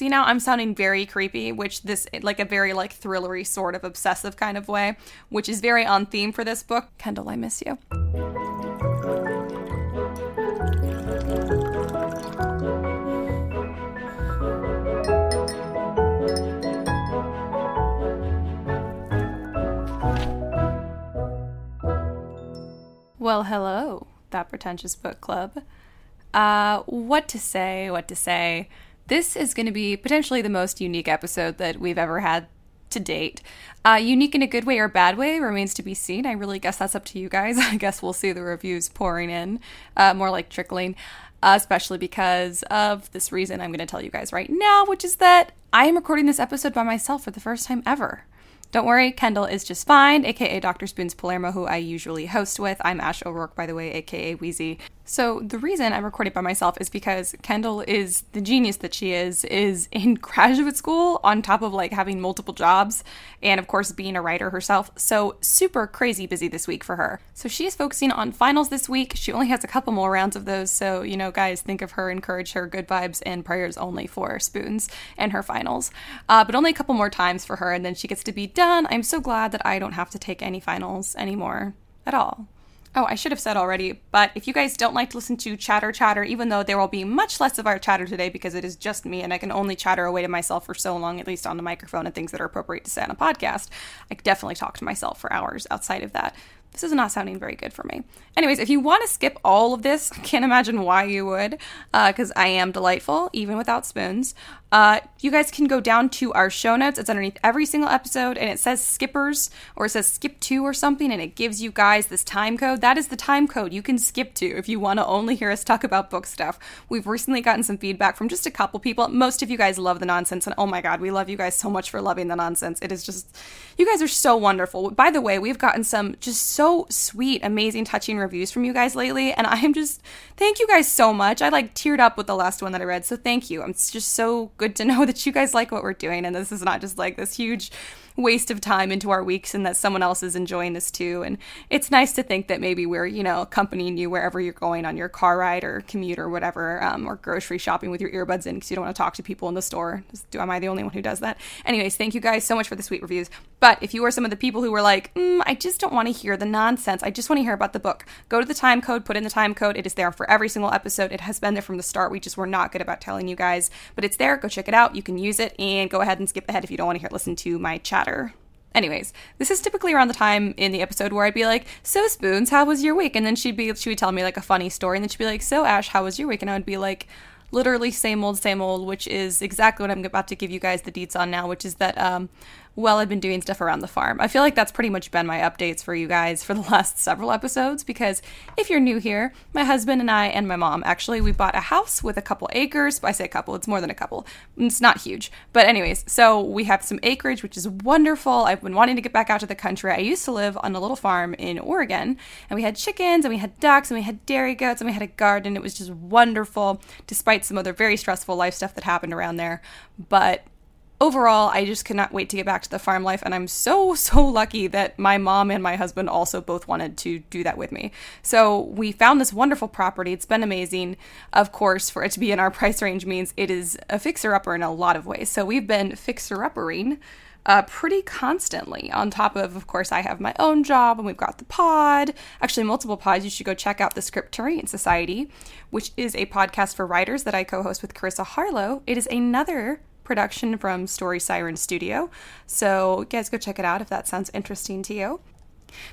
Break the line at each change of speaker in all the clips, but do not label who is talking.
See now I'm sounding very creepy, which this like a very like thrillery sort of obsessive kind of way, which is very on theme for this book. Kendall, I miss you. Well, hello, that pretentious book club. Uh, what to say, what to say. This is going to be potentially the most unique episode that we've ever had to date. Uh, unique in a good way or bad way remains to be seen. I really guess that's up to you guys. I guess we'll see the reviews pouring in, uh, more like trickling, uh, especially because of this reason I'm going to tell you guys right now, which is that I am recording this episode by myself for the first time ever. Don't worry, Kendall is just fine, aka Dr. Spoons Palermo, who I usually host with. I'm Ash O'Rourke, by the way, aka Wheezy. So the reason I'm recording by myself is because Kendall is the genius that she is, is in graduate school on top of like having multiple jobs and of course being a writer herself. So super crazy busy this week for her. So she is focusing on finals this week. She only has a couple more rounds of those. So, you know, guys, think of her, encourage her, good vibes and prayers only for Spoons and her finals. Uh, but only a couple more times for her and then she gets to be done. I'm so glad that I don't have to take any finals anymore at all. Oh, I should have said already, but if you guys don't like to listen to chatter chatter, even though there will be much less of our chatter today because it is just me and I can only chatter away to myself for so long, at least on the microphone and things that are appropriate to say on a podcast, I definitely talk to myself for hours outside of that. This is not sounding very good for me. Anyways, if you want to skip all of this, I can't imagine why you would, because uh, I am delightful, even without spoons. Uh, you guys can go down to our show notes. It's underneath every single episode, and it says skippers or it says skip to or something, and it gives you guys this time code. That is the time code you can skip to if you want to only hear us talk about book stuff. We've recently gotten some feedback from just a couple people. Most of you guys love the nonsense, and oh my god, we love you guys so much for loving the nonsense. It is just, you guys are so wonderful. By the way, we've gotten some just so sweet, amazing, touching reviews from you guys lately, and I am just, thank you guys so much. I like teared up with the last one that I read, so thank you. I'm just so good to know that you guys like what we're doing and this is not just like this huge waste of time into our weeks and that someone else is enjoying this too. And it's nice to think that maybe we're, you know, accompanying you wherever you're going on your car ride or commute or whatever, um, or grocery shopping with your earbuds in because you don't want to talk to people in the store. Do am I the only one who does that? Anyways, thank you guys so much for the sweet reviews. But if you are some of the people who were like, mm, I just don't want to hear the nonsense, I just want to hear about the book, go to the time code, put in the time code. It is there for every single episode. It has been there from the start. We just were not good about telling you guys, but it's there. Go check it out. You can use it and go ahead and skip ahead if you don't want to hear listen to my chatter. Anyways, this is typically around the time in the episode where I'd be like, "So Spoons, how was your week?" And then she'd be she would tell me like a funny story, and then she'd be like, "So Ash, how was your week?" And I would be like, literally same old, same old, which is exactly what I'm about to give you guys the deets on now, which is that um, well, I've been doing stuff around the farm. I feel like that's pretty much been my updates for you guys for the last several episodes because if you're new here, my husband and I and my mom actually we bought a house with a couple acres. I say a couple, it's more than a couple. It's not huge. But anyways, so we have some acreage which is wonderful. I've been wanting to get back out to the country. I used to live on a little farm in Oregon and we had chickens and we had ducks and we had dairy goats and we had a garden. It was just wonderful despite some other very stressful life stuff that happened around there. But overall, I just cannot wait to get back to the farm life. And I'm so, so lucky that my mom and my husband also both wanted to do that with me. So we found this wonderful property. It's been amazing. Of course, for it to be in our price range means it is a fixer upper in a lot of ways. So we've been fixer uppering. Uh, pretty constantly. On top of, of course, I have my own job and we've got the pod, actually, multiple pods. You should go check out the Scripturian Society, which is a podcast for writers that I co host with Carissa Harlow. It is another production from Story Siren Studio. So, guys, go check it out if that sounds interesting to you.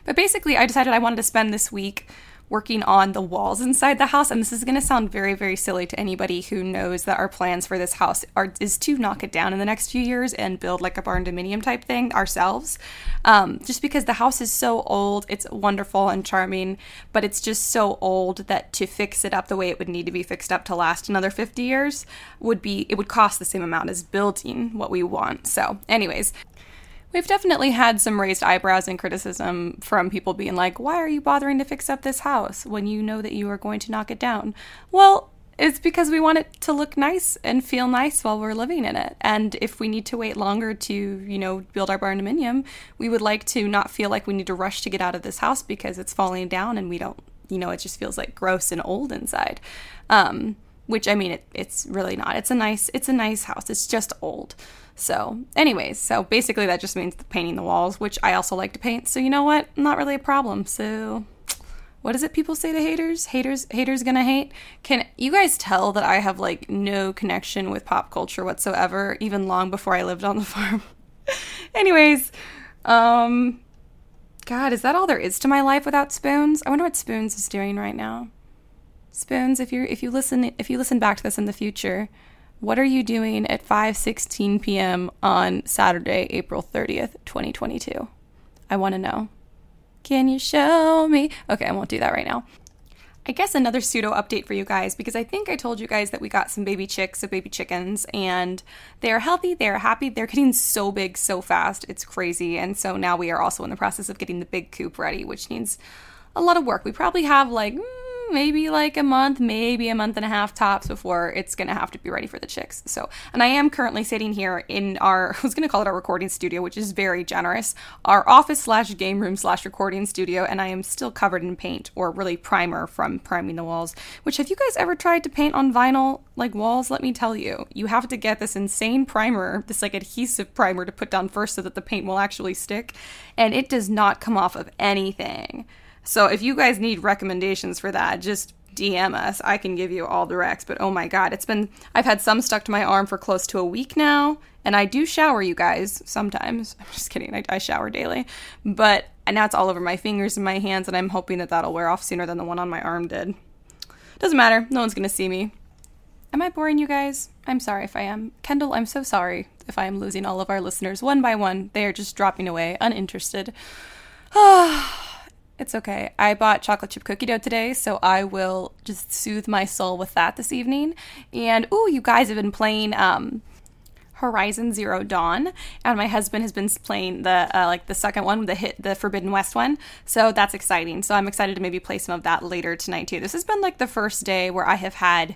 But basically, I decided I wanted to spend this week working on the walls inside the house. And this is going to sound very very silly to anybody who knows that our plans for this house are is to knock it down in the next few years and build like a barn dominium type thing ourselves. Um, just because the house is so old it's wonderful and charming but it's just so old that to fix it up the way it would need to be fixed up to last another 50 years would be it would cost the same amount as building what we want. So anyways We've definitely had some raised eyebrows and criticism from people being like, why are you bothering to fix up this house when you know that you are going to knock it down? Well, it's because we want it to look nice and feel nice while we're living in it. And if we need to wait longer to, you know, build our barn dominium, we would like to not feel like we need to rush to get out of this house because it's falling down and we don't, you know, it just feels like gross and old inside. Um, which I mean, it, it's really not. It's a nice, it's a nice house. It's just old. So, anyways, so basically that just means painting the walls, which I also like to paint. So you know what? Not really a problem. So, what is it people say to haters? Haters, haters gonna hate. Can you guys tell that I have like no connection with pop culture whatsoever, even long before I lived on the farm? anyways, um, God, is that all there is to my life without Spoons? I wonder what Spoons is doing right now. Spoons, if you if you listen if you listen back to this in the future, what are you doing at 5:16 p.m. on Saturday, April 30th, 2022? I want to know. Can you show me? Okay, I won't do that right now. I guess another pseudo update for you guys because I think I told you guys that we got some baby chicks, so baby chickens, and they are healthy, they are happy, they're getting so big so fast. It's crazy. And so now we are also in the process of getting the big coop ready, which needs a lot of work. We probably have like mm, maybe like a month, maybe a month and a half tops before it's going to have to be ready for the chicks. So, and I am currently sitting here in our, I was going to call it our recording studio, which is very generous, our office slash game room slash recording studio, and I am still covered in paint or really primer from priming the walls. Which, have you guys ever tried to paint on vinyl like walls? Let me tell you, you have to get this insane primer, this like adhesive primer to put down first so that the paint will actually stick, and it does not come off of anything. So if you guys need recommendations for that, just DM us. I can give you all the recs, but oh my god, it's been I've had some stuck to my arm for close to a week now, and I do shower you guys sometimes. I'm just kidding. I, I shower daily, but now it's all over my fingers and my hands, and I'm hoping that that'll wear off sooner than the one on my arm did. Doesn't matter. No one's gonna see me. Am I boring you guys? I'm sorry if I am. Kendall, I'm so sorry if I am losing all of our listeners one by one. They are just dropping away, uninterested. It's okay. I bought chocolate chip cookie dough today, so I will just soothe my soul with that this evening. And oh, you guys have been playing um, Horizon Zero Dawn, and my husband has been playing the uh, like the second one, the hit, the Forbidden West one. So that's exciting. So I'm excited to maybe play some of that later tonight too. This has been like the first day where I have had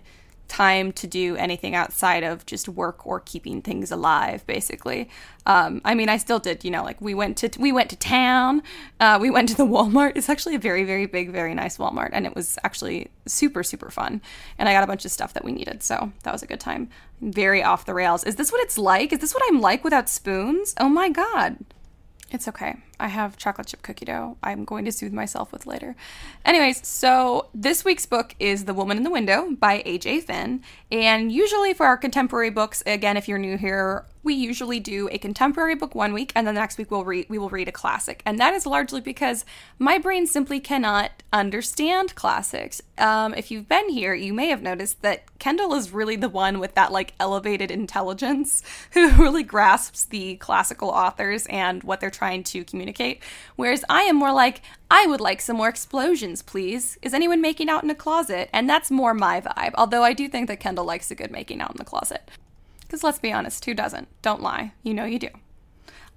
time to do anything outside of just work or keeping things alive basically. Um, i mean i still did you know like we went to we went to town uh, we went to the walmart. It's actually a very very big very nice walmart and it was actually super super fun. And i got a bunch of stuff that we needed so that was a good time. Very off the rails. Is this what it's like? Is this what i'm like without spoons? Oh my god. It's okay. I have chocolate chip cookie dough. I'm going to soothe myself with later. Anyways, so this week's book is The Woman in the Window by AJ Finn. And usually for our contemporary books, again, if you're new here, we usually do a contemporary book one week and the next week we'll read we will read a classic and that is largely because my brain simply cannot understand classics um, if you've been here you may have noticed that kendall is really the one with that like elevated intelligence who really grasps the classical authors and what they're trying to communicate whereas i am more like I would like some more explosions, please. Is anyone making out in a closet? And that's more my vibe, although I do think that Kendall likes a good making out in the closet. Because let's be honest, who doesn't? Don't lie. You know you do.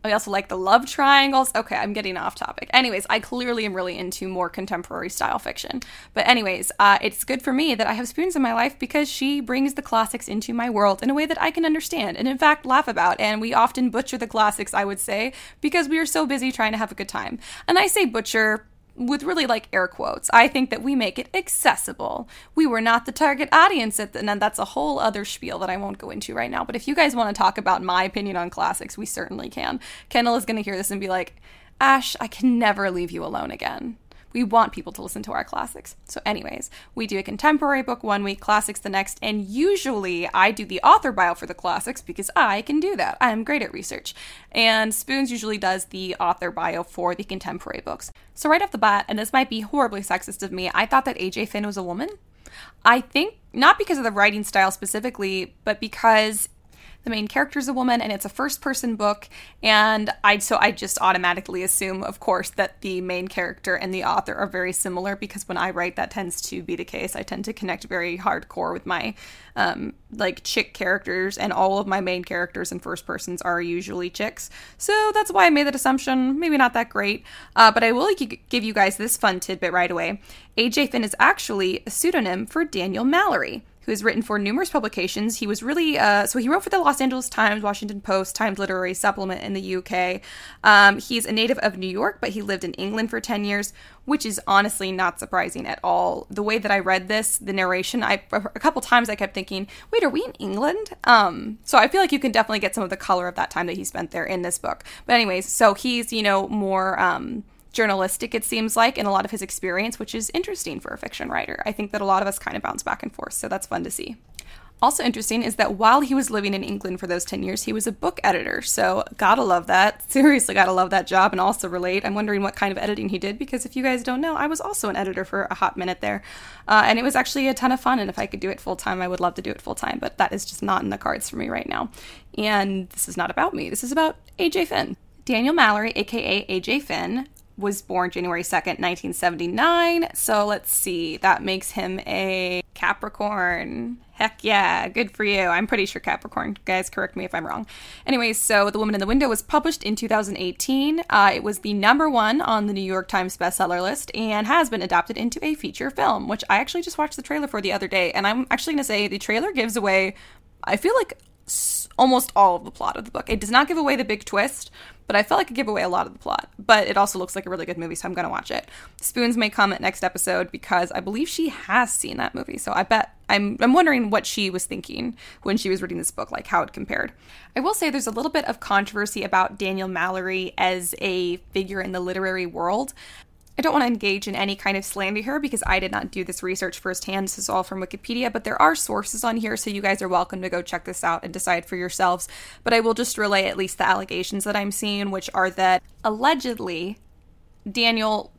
I also like the love triangles. Okay, I'm getting off topic. Anyways, I clearly am really into more contemporary style fiction. But, anyways, uh, it's good for me that I have Spoons in my life because she brings the classics into my world in a way that I can understand and, in fact, laugh about. And we often butcher the classics, I would say, because we are so busy trying to have a good time. And I say butcher with really like air quotes. I think that we make it accessible. We were not the target audience at the, and that's a whole other spiel that I won't go into right now. But if you guys want to talk about my opinion on classics, we certainly can. Kendall is going to hear this and be like, Ash, I can never leave you alone again. We want people to listen to our classics. So, anyways, we do a contemporary book one week, classics the next, and usually I do the author bio for the classics because I can do that. I'm great at research. And Spoons usually does the author bio for the contemporary books. So, right off the bat, and this might be horribly sexist of me, I thought that AJ Finn was a woman. I think not because of the writing style specifically, but because the main character is a woman and it's a first person book and i so i just automatically assume of course that the main character and the author are very similar because when i write that tends to be the case. I tend to connect very hardcore with my um, like chick characters and all of my main characters in first persons are usually chicks. So that's why i made that assumption. Maybe not that great. Uh, but i will give you guys this fun tidbit right away. Aj finn is actually a pseudonym for daniel mallory who has written for numerous publications. He was really, uh, so he wrote for the Los Angeles Times, Washington Post, Times Literary Supplement in the UK. Um, he's a native of New York, but he lived in England for 10 years, which is honestly not surprising at all. The way that I read this, the narration, I a couple times I kept thinking, wait, are we in England? Um, so I feel like you can definitely get some of the color of that time that he spent there in this book. But anyways, so he's, you know, more, um, journalistic, it seems like, in a lot of his experience, which is interesting for a fiction writer. I think that a lot of us kind of bounce back and forth, so that's fun to see. Also interesting is that while he was living in England for those 10 years, he was a book editor. So, gotta love that. Seriously, gotta love that job and also relate. I'm wondering what kind of editing he did because if you guys don't know, I was also an editor for a hot minute there. Uh, and it was actually a ton of fun. And if I could do it full time, I would love to do it full time. But that is just not in the cards for me right now. And this is not about me, this is about AJ Finn. Daniel Mallory, aka AJ Finn, was born January 2nd, 1979. So let's see, that makes him a Capricorn. Heck yeah, good for you. I'm pretty sure Capricorn. Guys, correct me if I'm wrong. Anyways, so The Woman in the Window was published in 2018. Uh, it was the number one on the New York Times bestseller list and has been adapted into a feature film, which I actually just watched the trailer for the other day. And I'm actually going to say the trailer gives away, I feel like, almost all of the plot of the book. It does not give away the big twist, but I felt like it gave away a lot of the plot. But it also looks like a really good movie, so I'm going to watch it. Spoons may comment next episode because I believe she has seen that movie. So I bet I'm I'm wondering what she was thinking when she was reading this book, like how it compared. I will say there's a little bit of controversy about Daniel Mallory as a figure in the literary world. I don't want to engage in any kind of slander here because I did not do this research firsthand. This is all from Wikipedia, but there are sources on here, so you guys are welcome to go check this out and decide for yourselves. But I will just relay at least the allegations that I'm seeing, which are that allegedly Daniel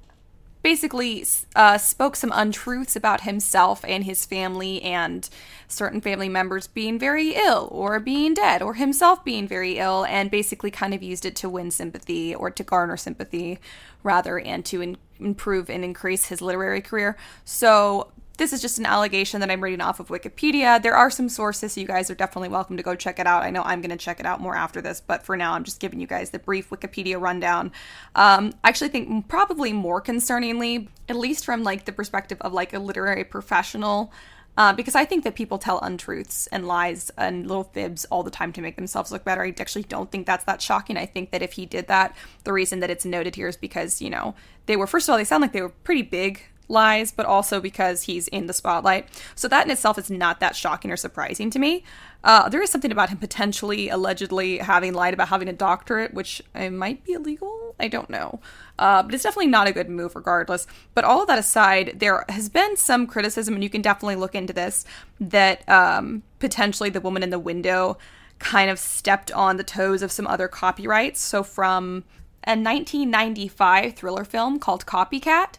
basically uh, spoke some untruths about himself and his family and certain family members being very ill or being dead or himself being very ill and basically kind of used it to win sympathy or to garner sympathy rather and to in- improve and increase his literary career. So this is just an allegation that I'm reading off of Wikipedia. There are some sources, so you guys are definitely welcome to go check it out. I know I'm going to check it out more after this, but for now, I'm just giving you guys the brief Wikipedia rundown. Um, I actually think probably more concerningly, at least from like the perspective of like a literary professional, uh, because I think that people tell untruths and lies and little fibs all the time to make themselves look better. I actually don't think that's that shocking. I think that if he did that, the reason that it's noted here is because, you know, they were, first of all, they sound like they were pretty big lies, but also because he's in the spotlight. So that in itself is not that shocking or surprising to me. Uh, there is something about him potentially, allegedly having lied about having a doctorate, which uh, might be illegal. I don't know. Uh, but it's definitely not a good move, regardless. But all of that aside, there has been some criticism, and you can definitely look into this, that um, potentially the woman in the window kind of stepped on the toes of some other copyrights. So from a 1995 thriller film called Copycat,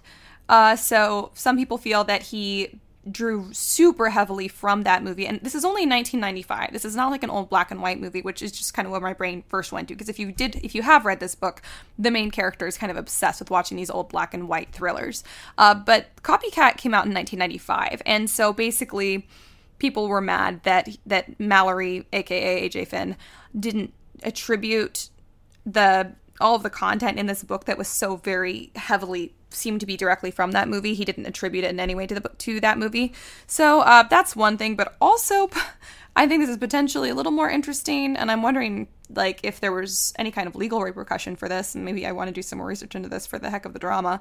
uh, so some people feel that he drew super heavily from that movie. And this is only 1995. This is not like an old black and white movie, which is just kind of where my brain first went to. Because if you did, if you have read this book, the main character is kind of obsessed with watching these old black and white thrillers. Uh, but Copycat came out in 1995. And so basically, people were mad that, that Mallory, aka AJ Finn, didn't attribute the all of the content in this book that was so very heavily seemed to be directly from that movie. He didn't attribute it in any way to the to that movie. So uh, that's one thing. But also, I think this is potentially a little more interesting, and I'm wondering like if there was any kind of legal repercussion for this. And maybe I want to do some more research into this for the heck of the drama,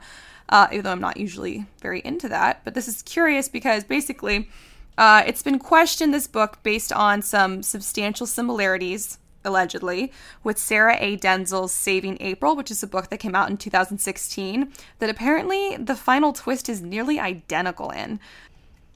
uh, even though I'm not usually very into that. But this is curious because basically. Uh, it's been questioned this book based on some substantial similarities allegedly, with Sarah A. Denzil's Saving April, which is a book that came out in 2016, that apparently the final twist is nearly identical in.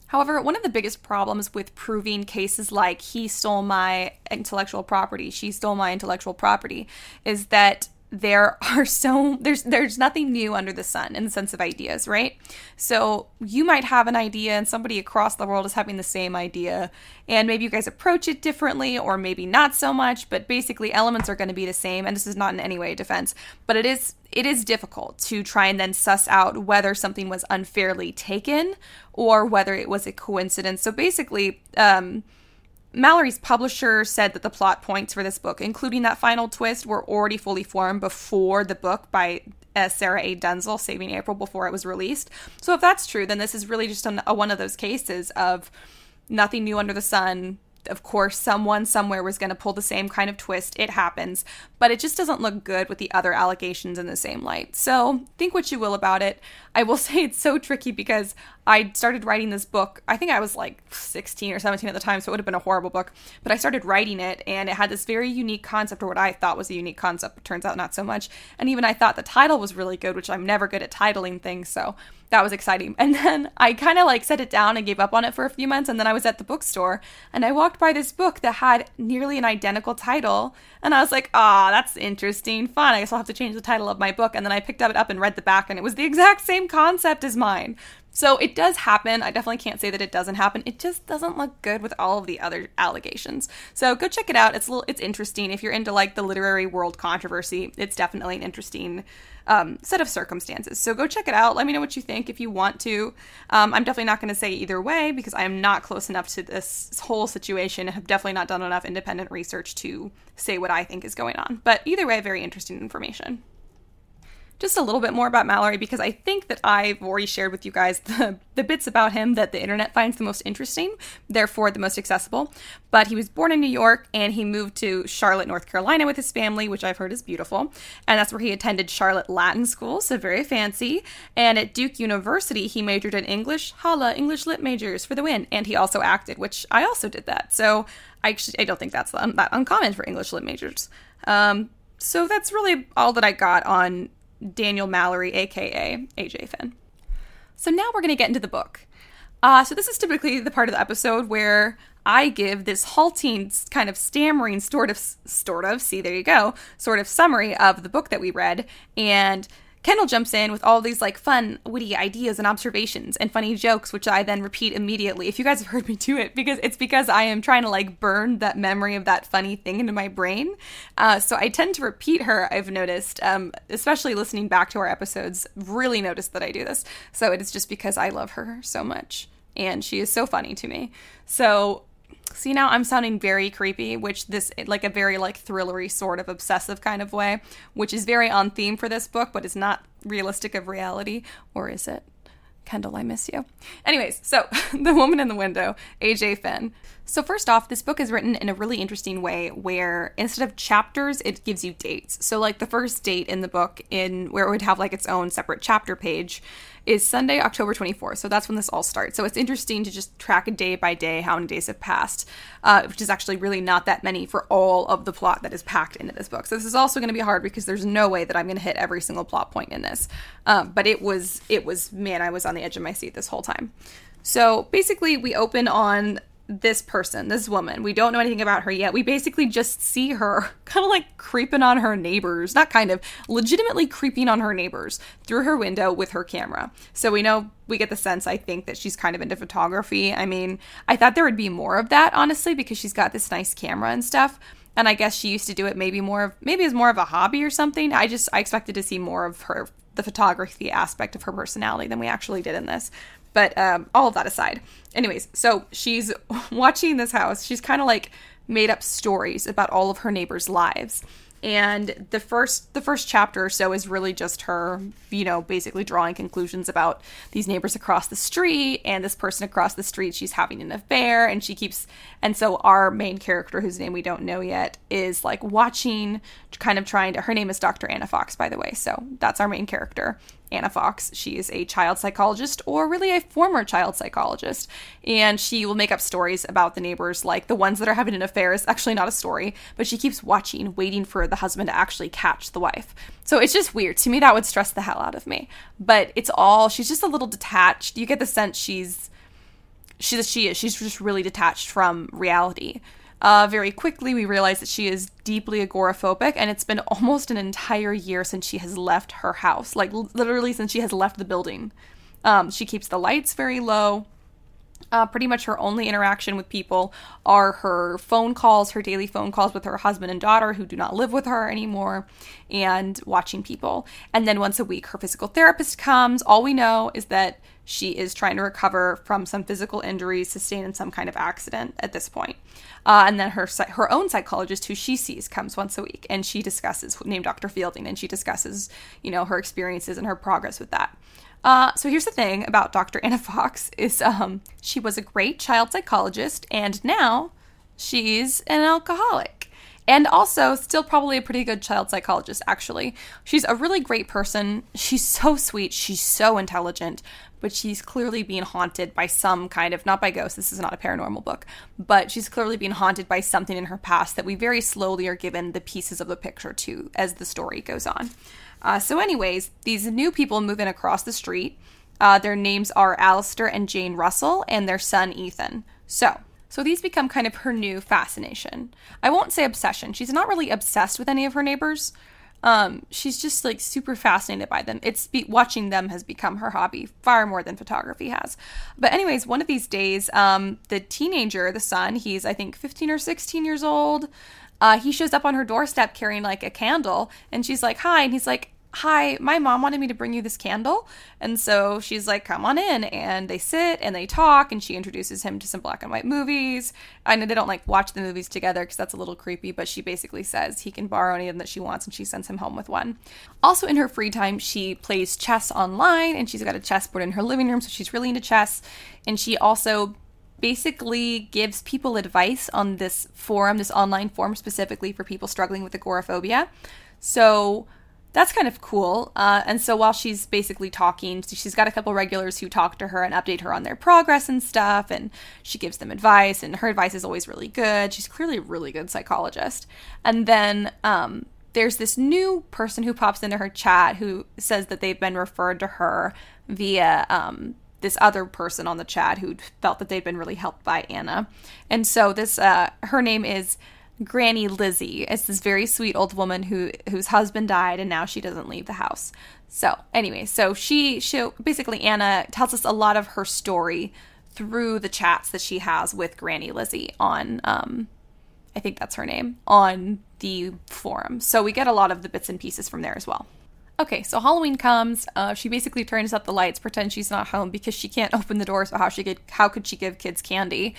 However, one of the biggest problems with proving cases like he stole my intellectual property, she stole my intellectual property, is that there are so there's there's nothing new under the sun in the sense of ideas right? So you might have an idea and somebody across the world is having the same idea and maybe you guys approach it differently or maybe not so much but basically elements are going to be the same and this is not in any way a defense but it is it is difficult to try and then suss out whether something was unfairly taken or whether it was a coincidence. So basically um Mallory's publisher said that the plot points for this book, including that final twist, were already fully formed before the book by uh, Sarah A. Denzil, Saving April, before it was released. So if that's true, then this is really just a, one of those cases of nothing new under the sun of course, someone somewhere was going to pull the same kind of twist. It happens, but it just doesn't look good with the other allegations in the same light. So think what you will about it. I will say it's so tricky because I started writing this book. I think I was like 16 or 17 at the time, so it would have been a horrible book. But I started writing it, and it had this very unique concept, or what I thought was a unique concept, but turns out not so much. And even I thought the title was really good, which I'm never good at titling things, so that was exciting. And then I kind of like set it down and gave up on it for a few months. And then I was at the bookstore and I walked by this book that had nearly an identical title. And I was like, ah, that's interesting, fun. I guess I'll have to change the title of my book. And then I picked it up and read the back, and it was the exact same concept as mine. So it does happen. I definitely can't say that it doesn't happen. It just doesn't look good with all of the other allegations. So go check it out. It's a little, it's interesting if you're into like the literary world controversy. It's definitely an interesting um, set of circumstances. So go check it out. Let me know what you think if you want to. Um, I'm definitely not going to say either way because I am not close enough to this whole situation. I have definitely not done enough independent research to say what I think is going on. But either way, very interesting information just a little bit more about Mallory because I think that I've already shared with you guys the, the bits about him that the internet finds the most interesting, therefore the most accessible. But he was born in New York and he moved to Charlotte, North Carolina with his family, which I've heard is beautiful. And that's where he attended Charlotte Latin School, so very fancy. And at Duke University, he majored in English, holla, English lit majors for the win. And he also acted, which I also did that. So I actually I don't think that's that uncommon for English lit majors. Um, so that's really all that I got on Daniel Mallory, aka AJ Finn. So now we're going to get into the book. Uh, so this is typically the part of the episode where I give this halting, kind of stammering, sort of, sort of, see, there you go, sort of summary of the book that we read. And Kendall jumps in with all these like fun, witty ideas and observations and funny jokes, which I then repeat immediately. If you guys have heard me do it, because it's because I am trying to like burn that memory of that funny thing into my brain. Uh, so I tend to repeat her. I've noticed, um, especially listening back to our episodes, really noticed that I do this. So it is just because I love her so much, and she is so funny to me. So See now I'm sounding very creepy, which this like a very like thrillery sort of obsessive kind of way, which is very on theme for this book, but is not realistic of reality, or is it? Kendall, I miss you. Anyways, so The Woman in the Window, AJ Finn. So, first off, this book is written in a really interesting way where instead of chapters, it gives you dates. So, like the first date in the book, in where it would have like its own separate chapter page, is Sunday, October 24th. So that's when this all starts. So it's interesting to just track day by day how many days have passed, uh, which is actually really not that many for all of the plot that is packed into this book. So this is also going to be hard because there's no way that I'm going to hit every single plot point in this. Um, but it was, it was, man, I was on the edge of my seat this whole time. So basically, we open on this person, this woman. We don't know anything about her yet. We basically just see her kind of like creeping on her neighbors, not kind of, legitimately creeping on her neighbors through her window with her camera. So we know, we get the sense, I think, that she's kind of into photography. I mean, I thought there would be more of that, honestly, because she's got this nice camera and stuff. And I guess she used to do it maybe more of, maybe as more of a hobby or something. I just, I expected to see more of her, the photography aspect of her personality than we actually did in this. But um, all of that aside, anyways, so she's watching this house. She's kind of like made up stories about all of her neighbors' lives. And the first the first chapter or so is really just her you know basically drawing conclusions about these neighbors across the street and this person across the street she's having an affair. And she keeps and so our main character whose name we don't know yet is like watching kind of trying to her name is dr anna fox by the way so that's our main character Anna Fox. She is a child psychologist, or really a former child psychologist, and she will make up stories about the neighbors, like the ones that are having an affair is actually not a story, but she keeps watching, waiting for the husband to actually catch the wife. So it's just weird. To me, that would stress the hell out of me. But it's all, she's just a little detached. You get the sense she's, she's, she is, she's just really detached from reality. Uh, very quickly, we realize that she is deeply agoraphobic, and it's been almost an entire year since she has left her house like, literally, since she has left the building. Um, she keeps the lights very low. Uh, pretty much her only interaction with people are her phone calls, her daily phone calls with her husband and daughter who do not live with her anymore, and watching people. And then once a week, her physical therapist comes. All we know is that she is trying to recover from some physical injuries sustained in some kind of accident at this point. Uh, and then her her own psychologist, who she sees, comes once a week, and she discusses named Dr. Fielding, and she discusses you know her experiences and her progress with that. Uh, so here's the thing about Dr. Anna Fox is um, she was a great child psychologist, and now she's an alcoholic. And also still probably a pretty good child psychologist actually. She's a really great person. She's so sweet. She's so intelligent. But she's clearly being haunted by some kind of not by ghosts this is not a paranormal book but she's clearly being haunted by something in her past that we very slowly are given the pieces of the picture to as the story goes on uh, so anyways these new people move in across the street uh, their names are Alistair and Jane Russell and their son Ethan so so these become kind of her new fascination. I won't say obsession. She's not really obsessed with any of her neighbors. Um, she's just like super fascinated by them. It's be- watching them has become her hobby far more than photography has. But anyways, one of these days, um, the teenager, the son, he's I think 15 or 16 years old. Uh, he shows up on her doorstep carrying like a candle, and she's like, "Hi," and he's like, hi, my mom wanted me to bring you this candle. And so she's like, come on in. And they sit and they talk, and she introduces him to some black and white movies. I know they don't like watch the movies together because that's a little creepy, but she basically says he can borrow any of them that she wants, and she sends him home with one. Also, in her free time, she plays chess online, and she's got a chessboard in her living room, so she's really into chess. And she also basically gives people advice on this forum, this online forum specifically for people struggling with agoraphobia. So, that's kind of cool. Uh, and so while she's basically talking, she's got a couple regulars who talk to her and update her on their progress and stuff. And she gives them advice, and her advice is always really good. She's clearly a really good psychologist. And then um, there's this new person who pops into her chat who says that they've been referred to her via um, this other person on the chat who felt that they'd been really helped by Anna. And so this, uh, her name is Granny Lizzie. It's this very sweet old woman who whose husband died and now she doesn't leave the house. So anyway, so she she basically Anna tells us a lot of her story through the chats that she has with Granny Lizzie on um I think that's her name on the forum. So we get a lot of the bits and pieces from there as well. Okay, so Halloween comes. Uh, she basically turns up the lights, pretends she's not home because she can't open the door. So how she get how could she give kids candy?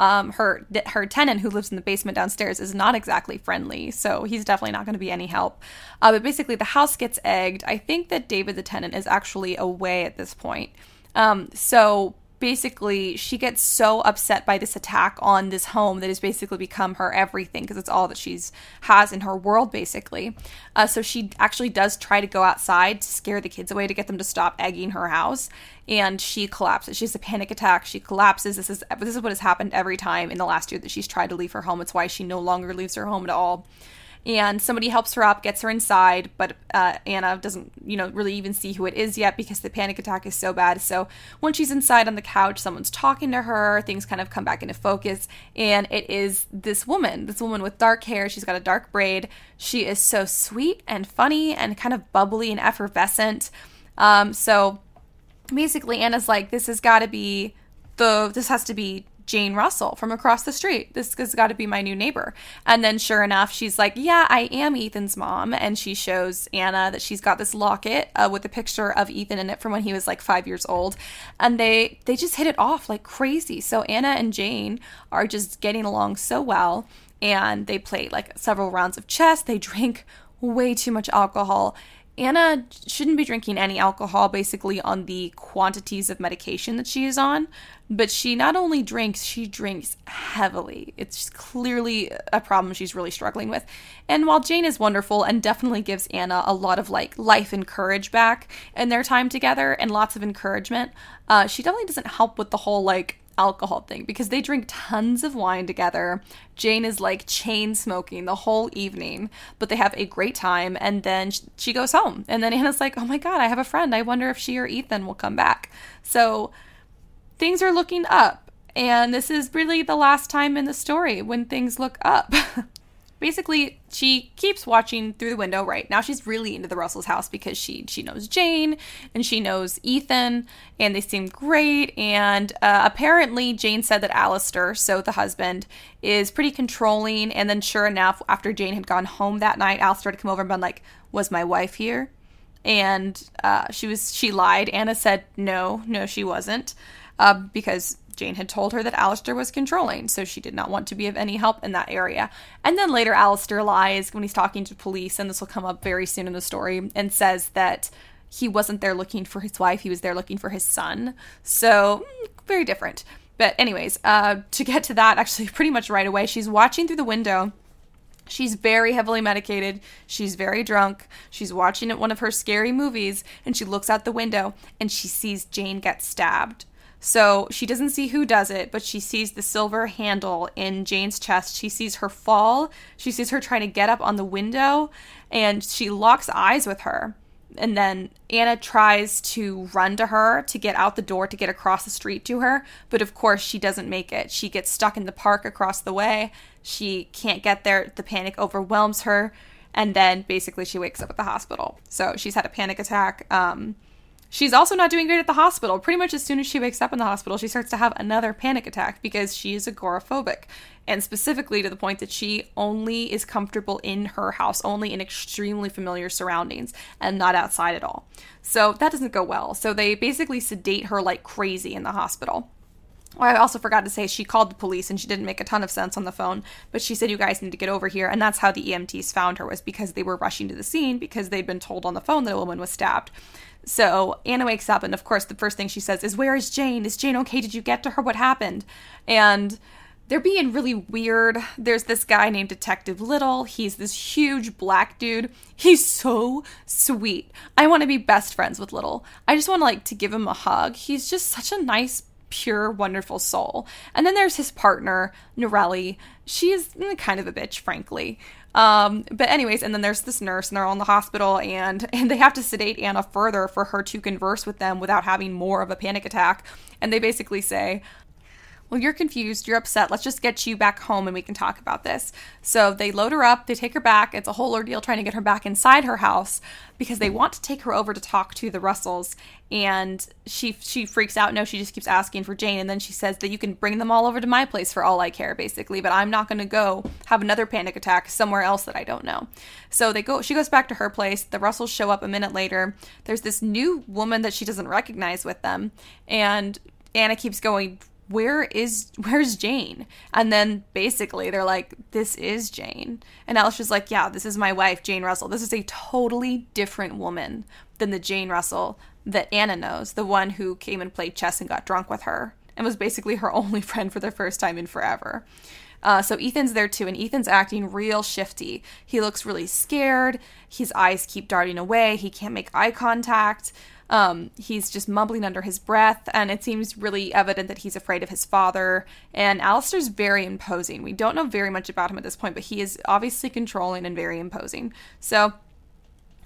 um, her her tenant who lives in the basement downstairs is not exactly friendly, so he's definitely not going to be any help. Uh, but basically, the house gets egged. I think that David the tenant is actually away at this point. Um, so basically she gets so upset by this attack on this home that has basically become her everything because it's all that she's has in her world basically. Uh, so she actually does try to go outside to scare the kids away to get them to stop egging her house and she collapses. She has a panic attack. She collapses. This is this is what has happened every time in the last year that she's tried to leave her home. It's why she no longer leaves her home at all and somebody helps her up, gets her inside, but uh, Anna doesn't, you know, really even see who it is yet because the panic attack is so bad. So once she's inside on the couch, someone's talking to her, things kind of come back into focus, and it is this woman, this woman with dark hair. She's got a dark braid. She is so sweet and funny and kind of bubbly and effervescent. Um, so basically, Anna's like, this has got to be the, this has to be Jane Russell from across the street. This has got to be my new neighbor. And then, sure enough, she's like, Yeah, I am Ethan's mom. And she shows Anna that she's got this locket uh, with a picture of Ethan in it from when he was like five years old. And they, they just hit it off like crazy. So Anna and Jane are just getting along so well. And they play like several rounds of chess. They drink way too much alcohol Anna shouldn't be drinking any alcohol basically on the quantities of medication that she is on, but she not only drinks, she drinks heavily. It's clearly a problem she's really struggling with. And while Jane is wonderful and definitely gives Anna a lot of like life and courage back in their time together and lots of encouragement, uh, she definitely doesn't help with the whole like alcohol thing because they drink tons of wine together. Jane is like chain smoking the whole evening, but they have a great time. And then she goes home. And then Anna's like, oh my God, I have a friend. I wonder if she or Ethan will come back. So things are looking up. And this is really the last time in the story when things look up. basically she keeps watching through the window right? Now she's really into the russells house because she she knows jane and she knows ethan and they seem great. And uh, apparently jane said that Alistair, so the husband is pretty controlling. And then sure enough after jane had gone home that night Alistair had come over and been like was my wife here? And uh, she was she lied. Anna said no, no, she wasn't, uh, because Jane had told her that Alistair was controlling, so she did not want to be of any help in that area. And then later, Alistair lies when he's talking to police, and this will come up very soon in the story, and says that he wasn't there looking for his wife, he was there looking for his son. So, mm, very different. But, anyways, uh, to get to that, actually, pretty much right away, she's watching through the window. She's very heavily medicated. She's very drunk. She's watching one of her scary movies, and she looks out the window and she sees Jane get stabbed. So she doesn't see who does it, but she sees the silver handle in Jane's chest. She sees her fall. She sees her trying to get up on the window, and she locks eyes with her. And then Anna tries to run to her to get out the door to get across the street to her, but of course she doesn't make it. She gets stuck in the park across the way. She can't get there. The panic overwhelms her, and then basically she wakes up at the hospital. So she's had a panic attack. Um, She's also not doing great at the hospital. Pretty much as soon as she wakes up in the hospital, she starts to have another panic attack because she is agoraphobic. And specifically to the point that she only is comfortable in her house, only in extremely familiar surroundings, and not outside at all. So that doesn't go well. So they basically sedate her like crazy in the hospital. Oh, I also forgot to say she called the police and she didn't make a ton of sense on the phone, but she said you guys need to get over here and that's how the EMTs found her was because they were rushing to the scene because they'd been told on the phone that a woman was stabbed. So Anna wakes up, and of course, the first thing she says is, Where is Jane? Is Jane okay? Did you get to her? What happened? And they're being really weird. There's this guy named Detective Little. He's this huge black dude. He's so sweet. I want to be best friends with Little. I just want to like to give him a hug. He's just such a nice pure, wonderful soul. And then there's his partner, Norelli. She is mm, kind of a bitch, frankly. Um, but anyways, and then there's this nurse, and they're all in the hospital, and and they have to sedate Anna further for her to converse with them without having more of a panic attack. And they basically say, well, you're confused, you're upset. Let's just get you back home and we can talk about this. So they load her up, they take her back. It's a whole ordeal trying to get her back inside her house because they want to take her over to talk to the Russells. And she she freaks out. No, she just keeps asking for Jane, and then she says that you can bring them all over to my place for all I care, basically. But I'm not going to go have another panic attack somewhere else that I don't know. So they go. She goes back to her place. The Russells show up a minute later. There's this new woman that she doesn't recognize with them, and Anna keeps going where is where's Jane? And then basically they're like, this is Jane. And Alistair's like, yeah, this is my wife, Jane Russell. This is a totally different woman than the Jane Russell that Anna knows, the one who came and played chess and got drunk with her and was basically her only friend for the first time in forever. Uh, so Ethan's there too, and Ethan's acting real shifty. He looks really scared. His eyes keep darting away. He can't make eye contact. Um, he's just mumbling under his breath, and it seems really evident that he's afraid of his father. And Alistair's very imposing. We don't know very much about him at this point, but he is obviously controlling and very imposing. So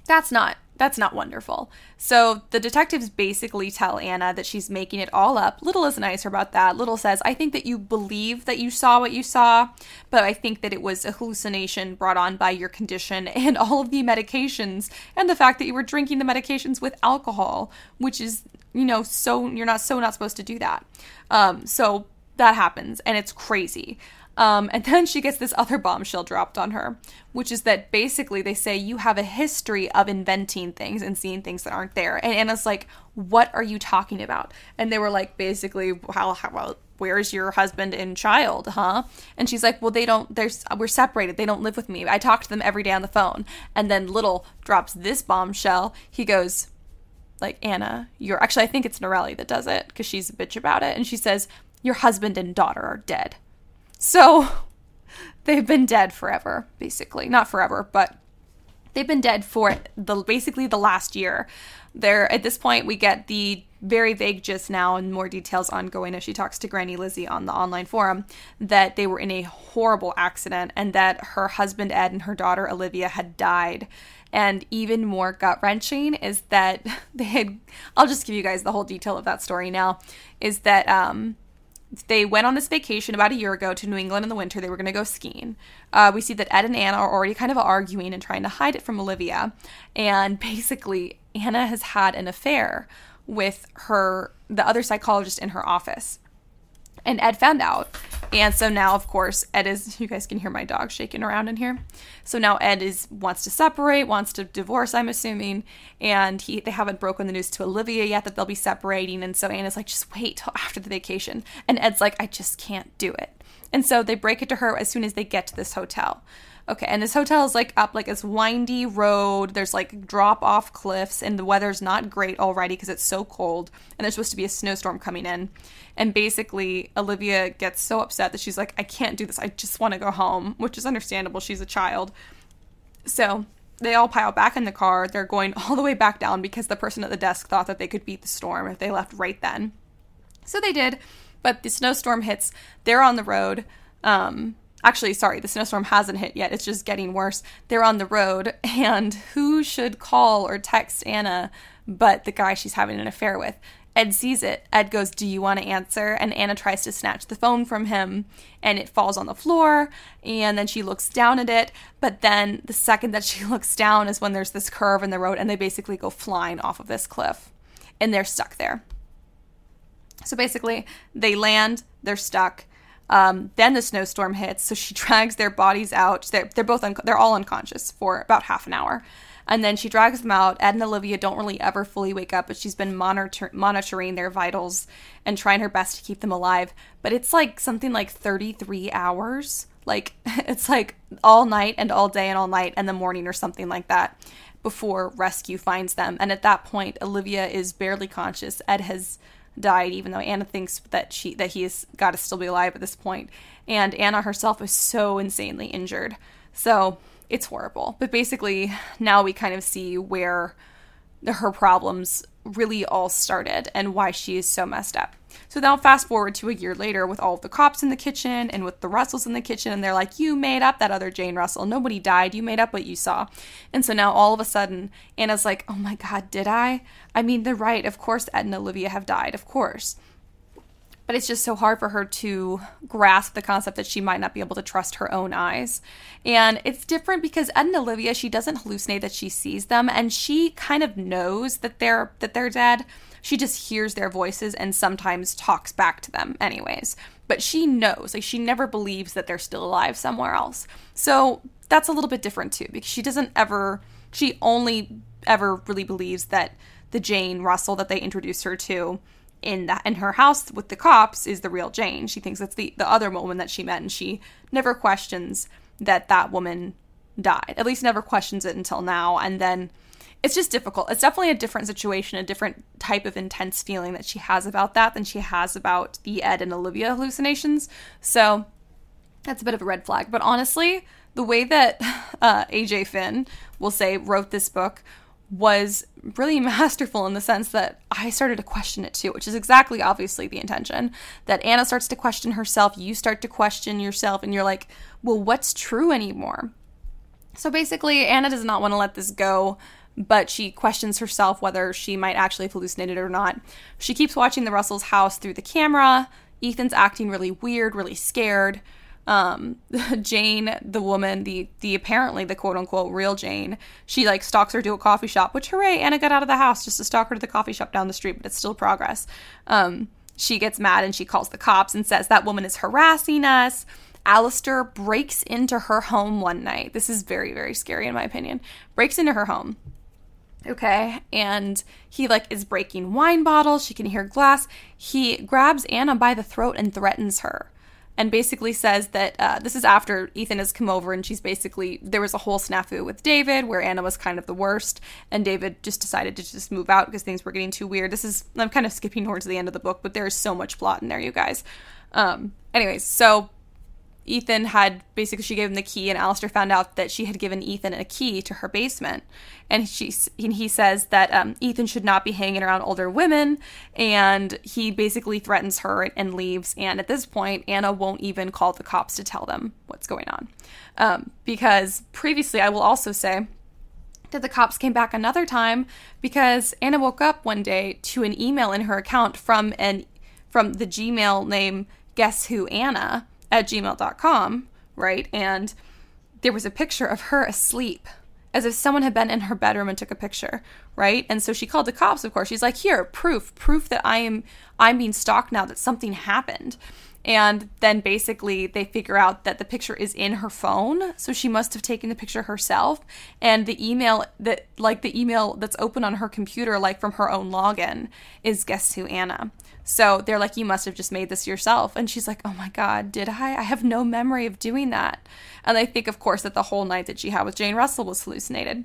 that's not that's not wonderful. So the detectives basically tell Anna that she's making it all up. Little is nicer about that. Little says, I think that you believe that you saw what you saw, but I think that it was a hallucination brought on by your condition and all of the medications and the fact that you were drinking the medications with alcohol, which is, you know, so you're not so not supposed to do that. Um, so that happens and it's crazy. Um, and then she gets this other bombshell dropped on her, which is that basically they say you have a history of inventing things and seeing things that aren't there. And Anna's like, "What are you talking about?" And they were like, basically, how, how well, where's your husband and child, huh? And she's like, "Well, they don't. There's we're separated. They don't live with me. I talk to them every day on the phone." And then Little drops this bombshell. He goes, like Anna, you're actually I think it's Norelli that does it because she's a bitch about it, and she says, "Your husband and daughter are dead." So they've been dead forever, basically. Not forever, but they've been dead for the basically the last year. There at this point we get the very vague just now and more details ongoing as she talks to Granny Lizzie on the online forum that they were in a horrible accident and that her husband Ed and her daughter Olivia had died. And even more gut wrenching is that they had I'll just give you guys the whole detail of that story now. Is that um they went on this vacation about a year ago to New England in the winter. They were going to go skiing. Uh, we see that Ed and Anna are already kind of arguing and trying to hide it from Olivia. And basically, Anna has had an affair with her, the other psychologist in her office. And Ed found out. And so now, of course, Ed is. You guys can hear my dog shaking around in here. So now Ed is wants to separate, wants to divorce. I'm assuming, and he they haven't broken the news to Olivia yet that they'll be separating. And so Anna's like, just wait till after the vacation. And Ed's like, I just can't do it. And so they break it to her as soon as they get to this hotel. Okay, and this hotel is like up like this windy road. There's like drop off cliffs, and the weather's not great already because it's so cold. And there's supposed to be a snowstorm coming in. And basically, Olivia gets so upset that she's like, I can't do this. I just want to go home, which is understandable. She's a child. So they all pile back in the car. They're going all the way back down because the person at the desk thought that they could beat the storm if they left right then. So they did, but the snowstorm hits. They're on the road. Um, Actually, sorry, the snowstorm hasn't hit yet. It's just getting worse. They're on the road, and who should call or text Anna but the guy she's having an affair with? Ed sees it. Ed goes, Do you want to answer? And Anna tries to snatch the phone from him, and it falls on the floor. And then she looks down at it. But then the second that she looks down is when there's this curve in the road, and they basically go flying off of this cliff. And they're stuck there. So basically, they land, they're stuck. Um, then the snowstorm hits, so she drags their bodies out. They're, they're both un- they're all unconscious for about half an hour, and then she drags them out. Ed and Olivia don't really ever fully wake up, but she's been monitor- monitoring their vitals and trying her best to keep them alive. But it's like something like 33 hours. Like it's like all night and all day and all night and the morning or something like that before rescue finds them. And at that point, Olivia is barely conscious. Ed has died, even though Anna thinks that she that he has got to still be alive at this point. And Anna herself is so insanely injured. So it's horrible. But basically, now we kind of see where her problems really all started and why she is so messed up. So now fast forward to a year later with all the cops in the kitchen and with the Russells in the kitchen and they're like, "You made up that other Jane Russell. Nobody died. You made up what you saw." And so now all of a sudden Anna's like, "Oh my god, did I? I mean, they're right. Of course Ed and Olivia have died. Of course." But it's just so hard for her to grasp the concept that she might not be able to trust her own eyes. And it's different because Ed and Olivia, she doesn't hallucinate that she sees them and she kind of knows that they're that they're dead. She just hears their voices and sometimes talks back to them anyways. But she knows, like she never believes that they're still alive somewhere else. So that's a little bit different too because she doesn't ever she only ever really believes that the Jane Russell that they introduced her to in that in her house with the cops is the real Jane. She thinks that's the the other woman that she met, and she never questions that that woman died. At least never questions it until now. And then it's just difficult. It's definitely a different situation, a different type of intense feeling that she has about that than she has about the Ed and Olivia hallucinations. So that's a bit of a red flag. But honestly, the way that uh, AJ Finn will say wrote this book was really masterful in the sense that I started to question it too, which is exactly obviously the intention. That Anna starts to question herself, you start to question yourself, and you're like, well, what's true anymore? So basically, Anna does not want to let this go, but she questions herself whether she might actually have hallucinated or not. She keeps watching the Russell's house through the camera. Ethan's acting really weird, really scared um Jane, the woman, the the apparently the quote unquote real Jane, she like stalks her to a coffee shop, which hooray, Anna got out of the house just to stalk her to the coffee shop down the street, but it's still progress. Um, she gets mad and she calls the cops and says that woman is harassing us. Alistair breaks into her home one night. This is very, very scary in my opinion. Breaks into her home. Okay, and he like is breaking wine bottles. She can hear glass. He grabs Anna by the throat and threatens her and basically says that uh, this is after Ethan has come over and she's basically there was a whole snafu with David where Anna was kind of the worst and David just decided to just move out because things were getting too weird. This is I'm kind of skipping towards the end of the book, but there is so much plot in there, you guys. Um, anyways, so Ethan had basically she gave him the key, and Alistair found out that she had given Ethan a key to her basement, and she he says that um, Ethan should not be hanging around older women, and he basically threatens her and leaves. And at this point, Anna won't even call the cops to tell them what's going on, um, because previously, I will also say that the cops came back another time because Anna woke up one day to an email in her account from an from the Gmail name Guess Who Anna at gmail.com, right? And there was a picture of her asleep as if someone had been in her bedroom and took a picture, right? And so she called the cops, of course. She's like, "Here, proof, proof that I am I'm being stalked now that something happened." And then basically they figure out that the picture is in her phone, so she must have taken the picture herself. And the email that, like the email that's open on her computer, like from her own login, is guess who, Anna. So they're like, you must have just made this yourself. And she's like, oh my God, did I? I have no memory of doing that. And they think, of course, that the whole night that she had with Jane Russell was hallucinated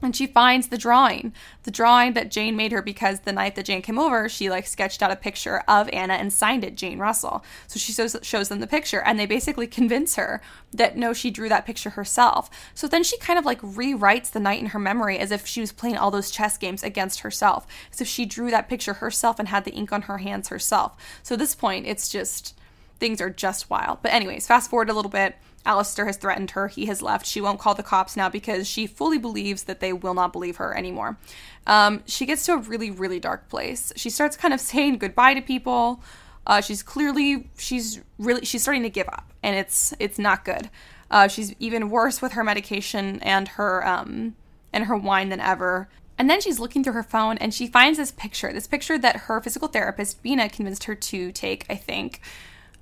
and she finds the drawing. The drawing that jane made her because the night that jane came over she like sketched out a picture of anna and signed it jane russell. So she shows, shows them the picture and they basically convince her that no she drew that picture herself. So then she kind of like rewrites the night in her memory as if she was playing all those chess games against herself. As if she drew that picture herself and had the ink on her hands herself. So at this point it's just things are just wild. But anyways fast forward a little bit Alistair has threatened her. He has left. She won't call the cops now because she fully believes that they will not believe her anymore. Um, she gets to a really, really dark place. She starts kind of saying goodbye to people. Uh, she's clearly she's really she's starting to give up, and it's it's not good. Uh, she's even worse with her medication and her um, and her wine than ever. And then she's looking through her phone and she finds this picture, this picture that her physical therapist, Bina, convinced her to take, I think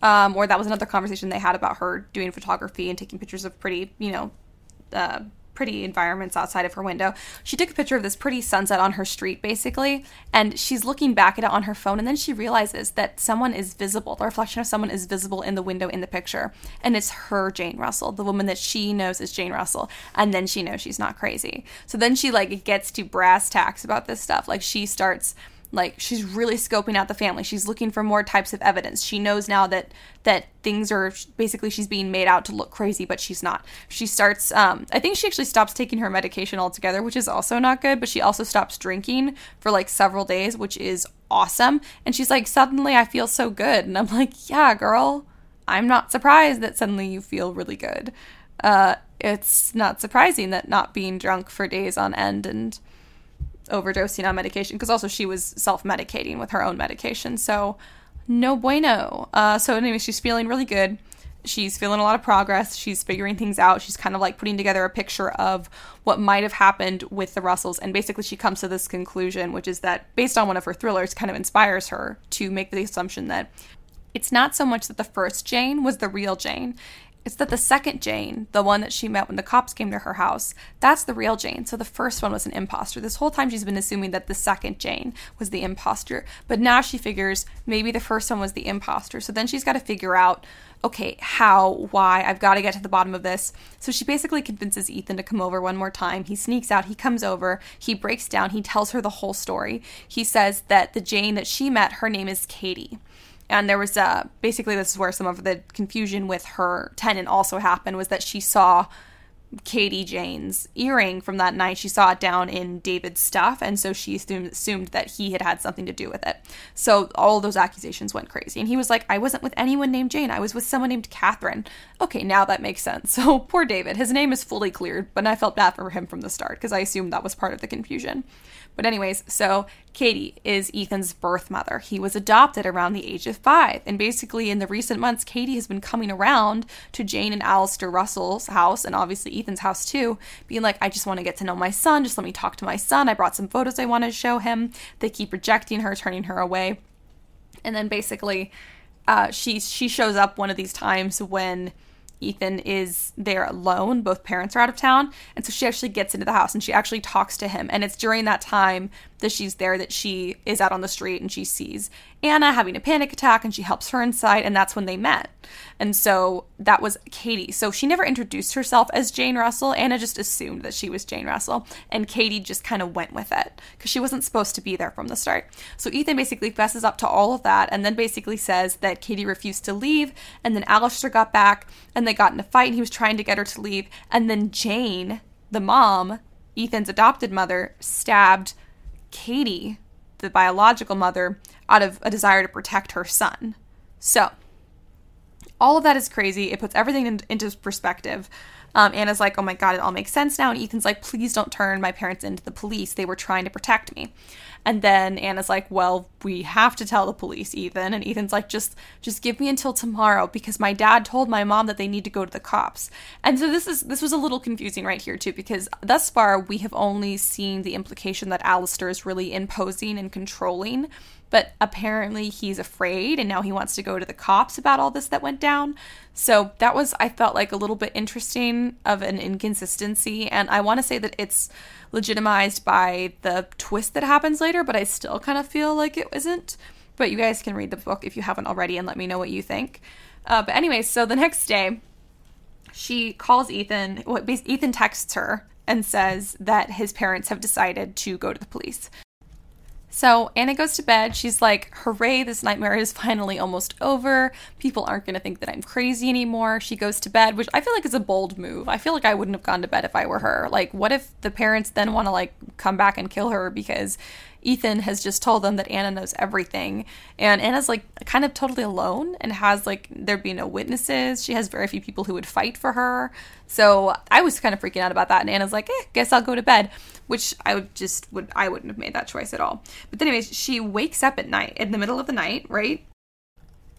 um, or that was another conversation they had about her doing photography and taking pictures of pretty, you know, uh, pretty environments outside of her window. She took a picture of this pretty sunset on her street, basically, and she's looking back at it on her phone, and then she realizes that someone is visible. The reflection of someone is visible in the window in the picture, and it's her, Jane Russell, the woman that she knows is Jane Russell, and then she knows she's not crazy. So then she like gets to brass tacks about this stuff. Like she starts like she's really scoping out the family. She's looking for more types of evidence. She knows now that that things are basically she's being made out to look crazy but she's not. She starts um, i think she actually stops taking her medication altogether which is also not good but she also stops drinking for like several days which is awesome. And she's like suddenly i feel so good. And i'm like yeah girl i'm not surprised that suddenly you feel really good. Uh, it's not surprising that not being drunk for days on end and overdosing on medication because also she was self medicating with her own medication. So, no bueno. Uh, so, anyway, she's feeling really good. She's feeling a lot of progress. She's figuring things out. She's kind of like putting together a picture of what might have happened with the Russells. And basically, she comes to this conclusion, which is that based on one of her thrillers, kind of inspires her to make the assumption that it's not so much that the first Jane was the real Jane. It's that the second Jane, the one that she met when the cops came to her house, that's the real Jane. So the first one was an imposter. This whole time she's been assuming that the second Jane was the imposter. But now she figures maybe the first one was the imposter. So then she's got to figure out okay, how, why, I've got to get to the bottom of this. So she basically convinces Ethan to come over one more time. He sneaks out, he comes over, he breaks down, he tells her the whole story. He says that the Jane that she met, her name is Katie and there was uh, basically this is where some of the confusion with her tenant also happened was that she saw Katie Jane's earring from that night. She saw it down in David's stuff, and so she assumed, assumed that he had had something to do with it. So all those accusations went crazy. And he was like, I wasn't with anyone named Jane. I was with someone named Catherine. Okay, now that makes sense. So poor David. His name is fully cleared, but I felt bad for him from the start because I assumed that was part of the confusion. But, anyways, so Katie is Ethan's birth mother. He was adopted around the age of five. And basically, in the recent months, Katie has been coming around to Jane and Alistair Russell's house, and obviously Ethan's house too, being like, I just want to get to know my son. Just let me talk to my son. I brought some photos I want to show him. They keep rejecting her, turning her away. And then basically, uh, she she shows up one of these times when Ethan is there alone. Both parents are out of town. And so she actually gets into the house and she actually talks to him. And it's during that time that she's there that she is out on the street and she sees Anna having a panic attack and she helps her inside. And that's when they met. And so that was Katie. So she never introduced herself as Jane Russell. Anna just assumed that she was Jane Russell. And Katie just kind of went with it because she wasn't supposed to be there from the start. So Ethan basically fesses up to all of that and then basically says that Katie refused to leave. And then Alistair got back and they got in a fight and he was trying to get her to leave. And then Jane, the mom, Ethan's adopted mother, stabbed Katie, the biological mother, out of a desire to protect her son. So, all of that is crazy. It puts everything in, into perspective. Um, Anna's like, oh my God, it all makes sense now. And Ethan's like, please don't turn my parents into the police. They were trying to protect me. And then Anna's like, "Well, we have to tell the police, Ethan." And Ethan's like, "Just just give me until tomorrow because my dad told my mom that they need to go to the cops." And so this is this was a little confusing right here too because thus far we have only seen the implication that Alistair is really imposing and controlling but apparently he's afraid and now he wants to go to the cops about all this that went down. So that was, I felt like a little bit interesting of an inconsistency. And I want to say that it's legitimized by the twist that happens later, but I still kind of feel like it isn't. But you guys can read the book if you haven't already and let me know what you think. Uh, but anyway, so the next day, she calls Ethan. What Ethan texts her and says that his parents have decided to go to the police. So Anna goes to bed. She's like, hooray, this nightmare is finally almost over. People aren't going to think that I'm crazy anymore. She goes to bed, which I feel like is a bold move. I feel like I wouldn't have gone to bed if I were her. Like, what if the parents then want to, like, come back and kill her because Ethan has just told them that Anna knows everything. And Anna's like kind of totally alone and has like there'd be no witnesses. She has very few people who would fight for her. So I was kind of freaking out about that. And Anna's like, eh, guess I'll go to bed, which I would just would I wouldn't have made that choice at all. But anyways, she wakes up at night in the middle of the night, right?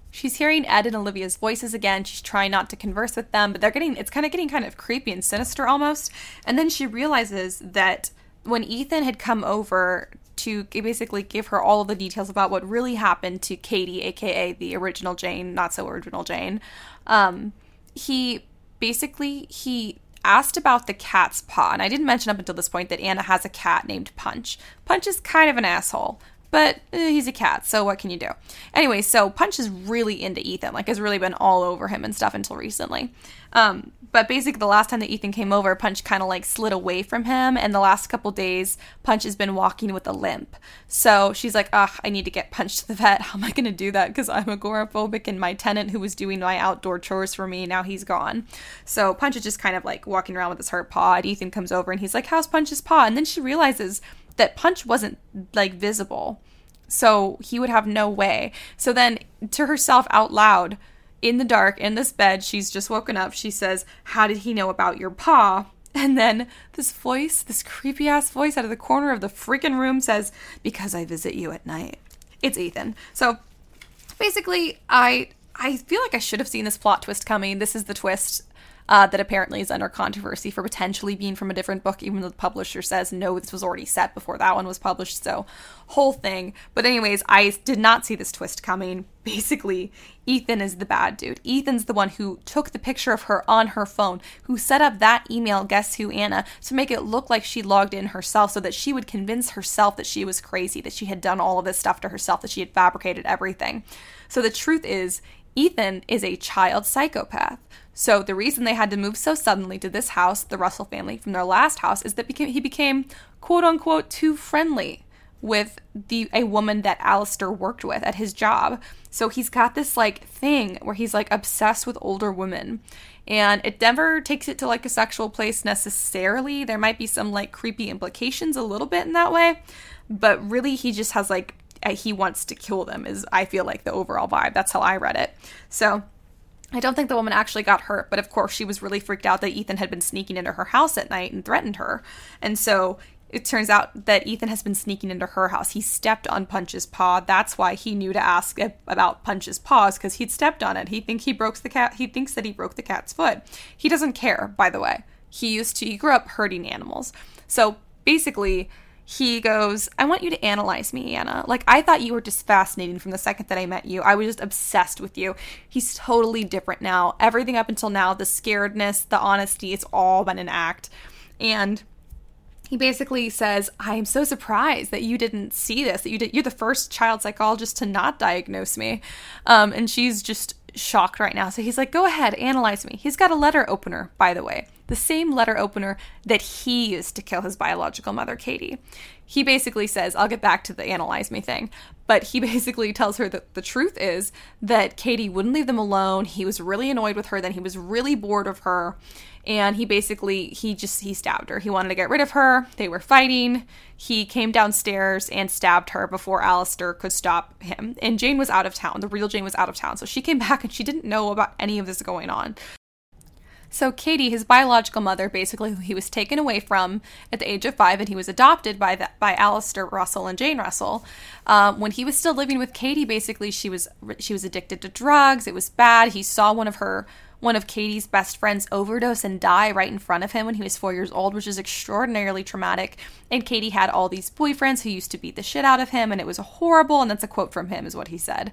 She's hearing Ed and Olivia's voices again. She's trying not to converse with them, but they're getting it's kind of getting kind of creepy and sinister almost. And then she realizes that when Ethan had come over to basically give her all of the details about what really happened to Katie, aka the original Jane, not so original Jane. Um, he basically he asked about the cat's paw, and I didn't mention up until this point that Anna has a cat named Punch. Punch is kind of an asshole, but eh, he's a cat, so what can you do? Anyway, so Punch is really into Ethan, like has really been all over him and stuff until recently. Um, but basically, the last time that Ethan came over, Punch kind of like slid away from him, and the last couple days, Punch has been walking with a limp. So she's like, "Ugh, I need to get Punch to the vet. How am I going to do that? Because I'm agoraphobic, and my tenant who was doing my outdoor chores for me now he's gone." So Punch is just kind of like walking around with his hurt paw. And Ethan comes over and he's like, "How's Punch's paw?" And then she realizes that Punch wasn't like visible. So he would have no way. So then to herself out loud, in the dark, in this bed, she's just woken up. She says, How did he know about your paw? And then this voice, this creepy ass voice out of the corner of the freaking room says, Because I visit you at night. It's Ethan. So basically, I I feel like I should have seen this plot twist coming. This is the twist uh, that apparently is under controversy for potentially being from a different book, even though the publisher says no, this was already set before that one was published. So, whole thing. But, anyways, I did not see this twist coming. Basically, Ethan is the bad dude. Ethan's the one who took the picture of her on her phone, who set up that email, guess who, Anna, to make it look like she logged in herself so that she would convince herself that she was crazy, that she had done all of this stuff to herself, that she had fabricated everything. So the truth is, Ethan is a child psychopath. So the reason they had to move so suddenly to this house, the Russell family, from their last house, is that he became quote unquote too friendly with the a woman that Alistair worked with at his job. So he's got this like thing where he's like obsessed with older women. And it never takes it to like a sexual place necessarily. There might be some like creepy implications a little bit in that way, but really he just has like he wants to kill them is I feel like the overall vibe. That's how I read it. So I don't think the woman actually got hurt, but of course she was really freaked out that Ethan had been sneaking into her house at night and threatened her. And so it turns out that Ethan has been sneaking into her house. He stepped on Punch's paw. That's why he knew to ask about Punch's paws because he'd stepped on it. He think he broke the cat. He thinks that he broke the cat's foot. He doesn't care, by the way. He used to. He grew up hurting animals. So basically, he goes, I want you to analyze me, Anna. Like, I thought you were just fascinating from the second that I met you. I was just obsessed with you. He's totally different now. Everything up until now, the scaredness, the honesty, it's all been an act. And he basically says, I am so surprised that you didn't see this, that you did, you're the first child psychologist to not diagnose me. Um, and she's just shocked right now. So he's like, go ahead, analyze me. He's got a letter opener, by the way, the same letter opener that he used to kill his biological mother, Katie. He basically says, I'll get back to the analyze me thing, but he basically tells her that the truth is that Katie wouldn't leave them alone. He was really annoyed with her, then he was really bored of her and he basically he just he stabbed her. He wanted to get rid of her. They were fighting. He came downstairs and stabbed her before Alistair could stop him. And Jane was out of town. The real Jane was out of town. So she came back and she didn't know about any of this going on. So Katie, his biological mother, basically he was taken away from at the age of five, and he was adopted by the, by Alistair Russell and Jane Russell. Um, when he was still living with Katie, basically she was she was addicted to drugs. It was bad. He saw one of her one of Katie's best friends overdose and die right in front of him when he was four years old, which is extraordinarily traumatic. And Katie had all these boyfriends who used to beat the shit out of him, and it was horrible. And that's a quote from him, is what he said.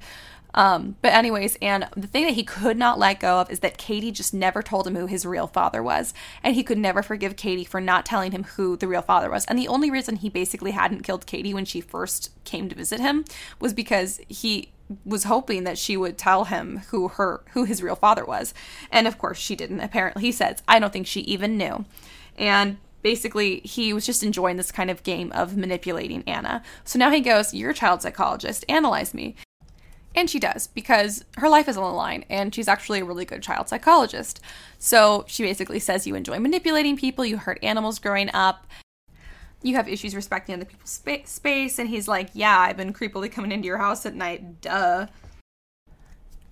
Um, but anyways, and the thing that he could not let go of is that Katie just never told him who his real father was, and he could never forgive Katie for not telling him who the real father was. And the only reason he basically hadn't killed Katie when she first came to visit him was because he was hoping that she would tell him who her who his real father was. And of course she didn't. Apparently he says, I don't think she even knew. And basically he was just enjoying this kind of game of manipulating Anna. So now he goes, You're a child psychologist, analyze me. And she does because her life is on the line and she's actually a really good child psychologist. So she basically says you enjoy manipulating people, you hurt animals growing up, you have issues respecting other people's spa- space. And he's like, Yeah, I've been creepily coming into your house at night, duh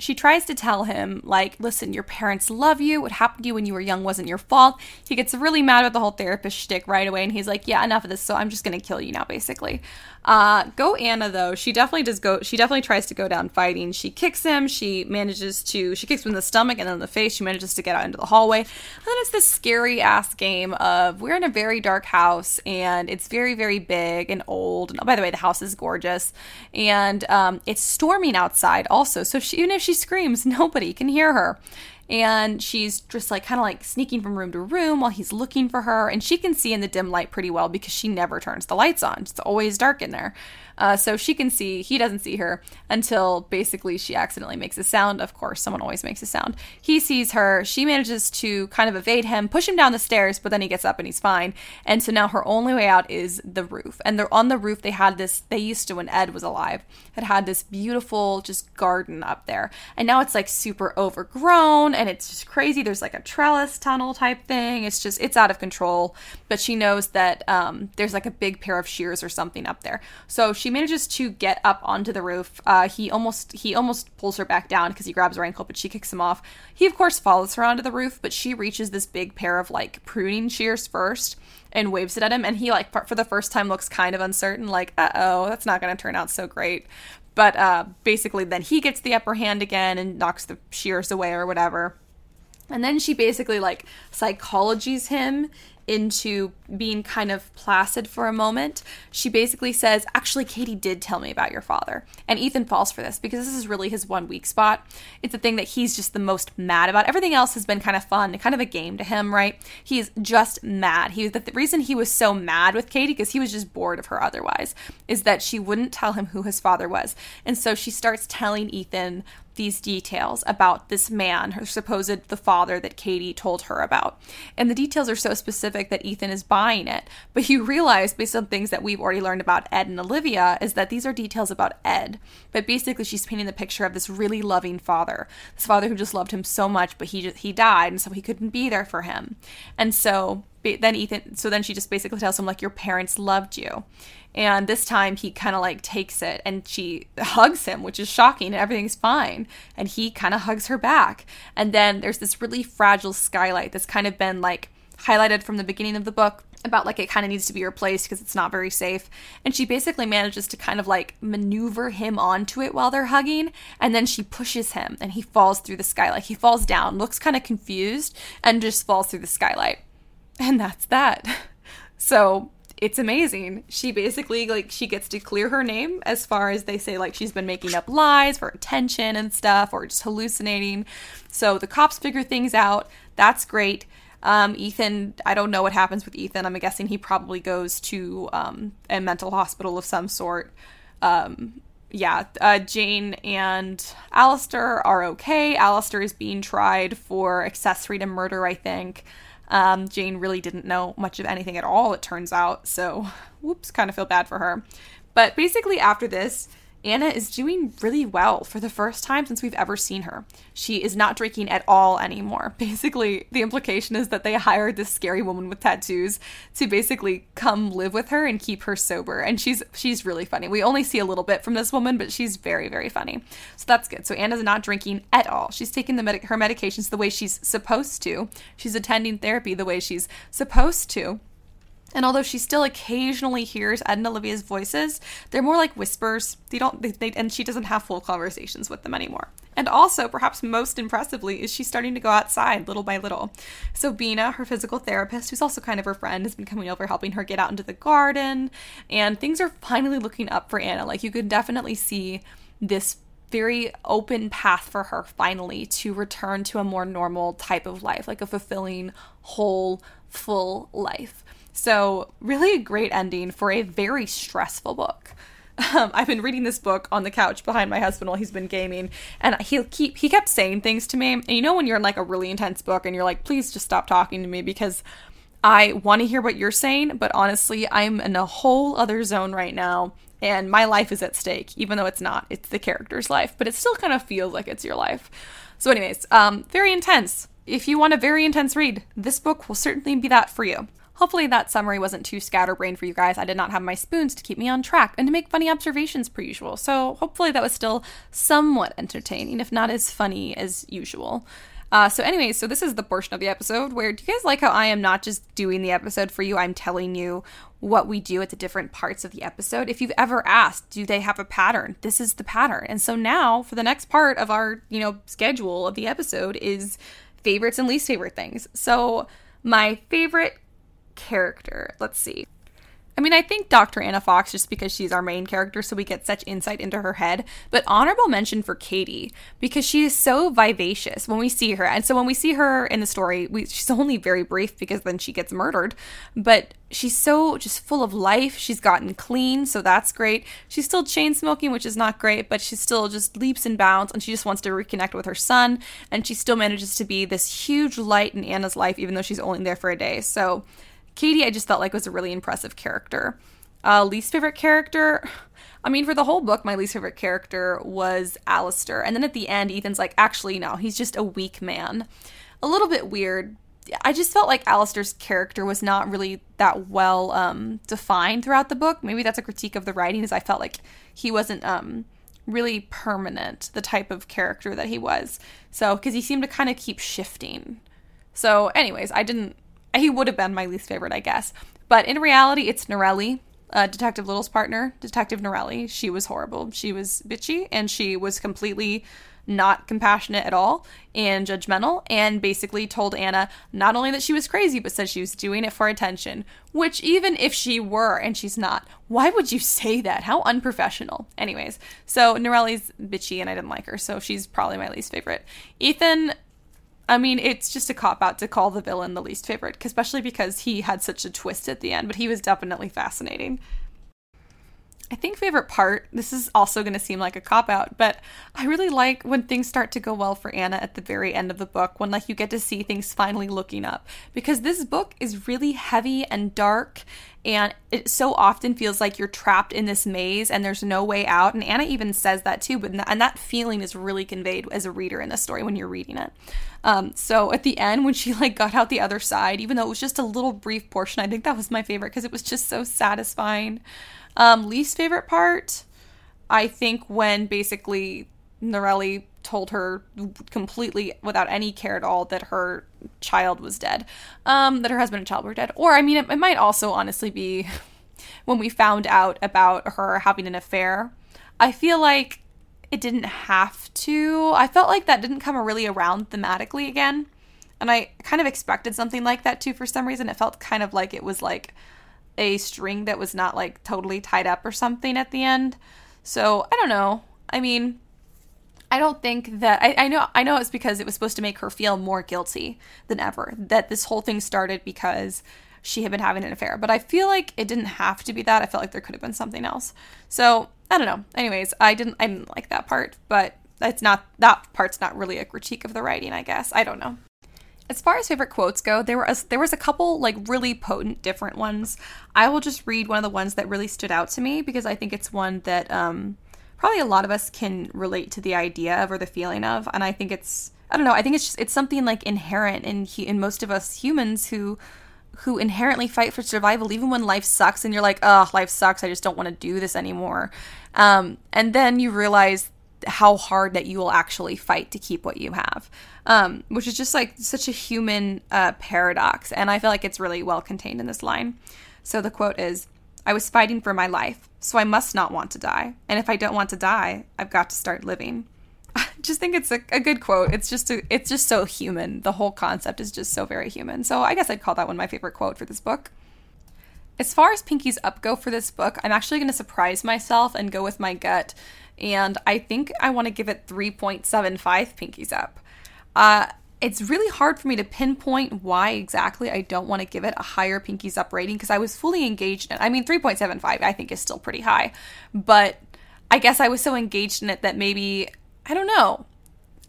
she tries to tell him, like, listen, your parents love you. What happened to you when you were young wasn't your fault. He gets really mad about the whole therapist shtick right away, and he's like, yeah, enough of this. So I'm just gonna kill you now, basically. Uh, go Anna though. She definitely does go. She definitely tries to go down fighting. She kicks him. She manages to. She kicks him in the stomach and then the face. She manages to get out into the hallway. And then it's this scary ass game of we're in a very dark house and it's very very big and old. And oh, by the way, the house is gorgeous and um, it's storming outside also. So she, even if she screams, nobody can hear her. And she's just like kind of like sneaking from room to room while he's looking for her. And she can see in the dim light pretty well because she never turns the lights on. It's always dark in there uh, so she can see, he doesn't see her until basically she accidentally makes a sound. Of course, someone always makes a sound. He sees her. She manages to kind of evade him, push him down the stairs, but then he gets up and he's fine. And so now her only way out is the roof. And they're on the roof. They had this, they used to, when Ed was alive, had had this beautiful just garden up there. And now it's like super overgrown and it's just crazy. There's like a trellis tunnel type thing. It's just, it's out of control. But she knows that um, there's like a big pair of shears or something up there. So she manages to get up onto the roof. Uh, he almost he almost pulls her back down because he grabs her ankle, but she kicks him off. He of course follows her onto the roof, but she reaches this big pair of like pruning shears first and waves it at him, and he like for the first time looks kind of uncertain, like uh oh, that's not going to turn out so great. But uh, basically, then he gets the upper hand again and knocks the shears away or whatever. And then she basically like psychologies him into being kind of placid for a moment, she basically says, Actually, Katie did tell me about your father. And Ethan falls for this because this is really his one weak spot. It's the thing that he's just the most mad about. Everything else has been kind of fun, kind of a game to him, right? He's just mad. He the, the reason he was so mad with Katie, because he was just bored of her otherwise, is that she wouldn't tell him who his father was. And so she starts telling Ethan these details about this man, her supposed the father that Katie told her about. And the details are so specific that Ethan is buying it. But you realize, based on things that we've already learned about Ed and Olivia, is that these are details about Ed. But basically, she's painting the picture of this really loving father, this father who just loved him so much, but he just, he died, and so he couldn't be there for him. And so then Ethan, so then she just basically tells him like, your parents loved you. And this time he kind of like takes it and she hugs him, which is shocking and everything's fine. And he kind of hugs her back. And then there's this really fragile skylight that's kind of been like highlighted from the beginning of the book about like it kind of needs to be replaced because it's not very safe. And she basically manages to kind of like maneuver him onto it while they're hugging. And then she pushes him and he falls through the skylight. He falls down, looks kind of confused, and just falls through the skylight. And that's that. So it's amazing. She basically like she gets to clear her name as far as they say like she's been making up lies for attention and stuff or just hallucinating. So the cops figure things out. That's great. Um, Ethan, I don't know what happens with Ethan. I'm guessing he probably goes to um, a mental hospital of some sort. Um, yeah, uh, Jane and Alistair are okay. Alistair is being tried for accessory to murder, I think. Um, Jane really didn't know much of anything at all, it turns out. So, whoops, kind of feel bad for her. But basically, after this, Anna is doing really well for the first time since we've ever seen her. She is not drinking at all anymore. Basically, the implication is that they hired this scary woman with tattoos to basically come live with her and keep her sober. And she's she's really funny. We only see a little bit from this woman, but she's very very funny. So that's good. So Anna's not drinking at all. She's taking the med- her medications the way she's supposed to. She's attending therapy the way she's supposed to. And although she still occasionally hears Ed and Olivia's voices, they're more like whispers. They don't, they, they, and she doesn't have full conversations with them anymore. And also, perhaps most impressively, is she's starting to go outside little by little. So, Bina, her physical therapist, who's also kind of her friend, has been coming over helping her get out into the garden. And things are finally looking up for Anna. Like, you can definitely see this very open path for her finally to return to a more normal type of life, like a fulfilling, whole, full life. So, really a great ending for a very stressful book. Um, I've been reading this book on the couch behind my husband while he's been gaming, and he'll keep he kept saying things to me. And you know when you're in like a really intense book and you're like, please just stop talking to me because I want to hear what you're saying, but honestly, I'm in a whole other zone right now, and my life is at stake, even though it's not. It's the character's life, but it still kind of feels like it's your life. So, anyways, um, very intense. If you want a very intense read, this book will certainly be that for you. Hopefully, that summary wasn't too scatterbrained for you guys. I did not have my spoons to keep me on track and to make funny observations per usual. So, hopefully, that was still somewhat entertaining, if not as funny as usual. Uh, so, anyways, so this is the portion of the episode where do you guys like how I am not just doing the episode for you? I'm telling you what we do at the different parts of the episode. If you've ever asked, do they have a pattern? This is the pattern. And so now, for the next part of our, you know, schedule of the episode is favorites and least favorite things. So, my favorite character. Let's see. I mean, I think Dr. Anna Fox just because she's our main character, so we get such insight into her head. But honorable mention for Katie because she is so vivacious when we see her. And so when we see her in the story, we, she's only very brief because then she gets murdered. But she's so just full of life. She's gotten clean, so that's great. She's still chain smoking, which is not great, but she still just leaps and bounds and she just wants to reconnect with her son. And she still manages to be this huge light in Anna's life, even though she's only there for a day. So Katie, I just felt like was a really impressive character. Uh, least favorite character. I mean, for the whole book, my least favorite character was Alistair. And then at the end, Ethan's like, actually, no, he's just a weak man. A little bit weird. I just felt like Alistair's character was not really that well um, defined throughout the book. Maybe that's a critique of the writing, is I felt like he wasn't um, really permanent, the type of character that he was. So, because he seemed to kind of keep shifting. So, anyways, I didn't he would have been my least favorite, I guess. But in reality, it's Norelli, uh, Detective Little's partner, Detective Norelli. She was horrible. She was bitchy and she was completely not compassionate at all and judgmental and basically told Anna not only that she was crazy but said she was doing it for attention which even if she were and she's not why would you say that how unprofessional anyways so Norelli's bitchy and I didn't like her so she's probably my least favorite Ethan I mean, it's just a cop out to call the villain the least favorite, especially because he had such a twist at the end, but he was definitely fascinating. I think favorite part, this is also going to seem like a cop out, but I really like when things start to go well for Anna at the very end of the book, when like you get to see things finally looking up. Because this book is really heavy and dark and it so often feels like you're trapped in this maze and there's no way out and anna even says that too but and that feeling is really conveyed as a reader in the story when you're reading it um, so at the end when she like got out the other side even though it was just a little brief portion i think that was my favorite because it was just so satisfying um, least favorite part i think when basically norelli told her completely without any care at all that her child was dead, um, that her husband and child were dead. Or, I mean, it, it might also honestly be when we found out about her having an affair. I feel like it didn't have to. I felt like that didn't come really around thematically again. And I kind of expected something like that too for some reason. It felt kind of like it was like a string that was not like totally tied up or something at the end. So I don't know. I mean, I don't think that I, I know I know it's because it was supposed to make her feel more guilty than ever. That this whole thing started because she had been having an affair. But I feel like it didn't have to be that. I felt like there could have been something else. So I don't know. Anyways, I didn't I didn't like that part, but it's not that part's not really a critique of the writing, I guess. I don't know. As far as favorite quotes go, there was there was a couple like really potent different ones. I will just read one of the ones that really stood out to me because I think it's one that um probably a lot of us can relate to the idea of or the feeling of and i think it's i don't know i think it's just it's something like inherent in in most of us humans who who inherently fight for survival even when life sucks and you're like oh life sucks i just don't want to do this anymore um, and then you realize how hard that you will actually fight to keep what you have um, which is just like such a human uh, paradox and i feel like it's really well contained in this line so the quote is I was fighting for my life, so I must not want to die. And if I don't want to die, I've got to start living. I just think it's a, a good quote. It's just a, it's just so human. The whole concept is just so very human. So I guess I'd call that one my favorite quote for this book. As far as Pinky's Up go for this book, I'm actually going to surprise myself and go with my gut. And I think I want to give it 3.75 pinkies Up. Uh, it's really hard for me to pinpoint why exactly I don't want to give it a higher pinkies Up rating because I was fully engaged in it. I mean 3.75 I think is still pretty high. But I guess I was so engaged in it that maybe I don't know.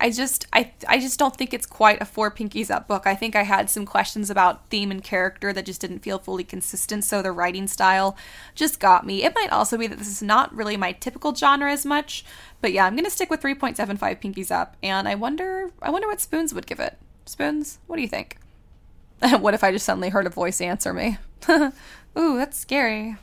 I just I I just don't think it's quite a four pinkies up book. I think I had some questions about theme and character that just didn't feel fully consistent, so the writing style just got me. It might also be that this is not really my typical genre as much, but yeah, I'm going to stick with 3.75 pinkies up and I wonder I wonder what Spoons would give it. Spoons, what do you think? what if I just suddenly heard a voice answer me? Ooh, that's scary.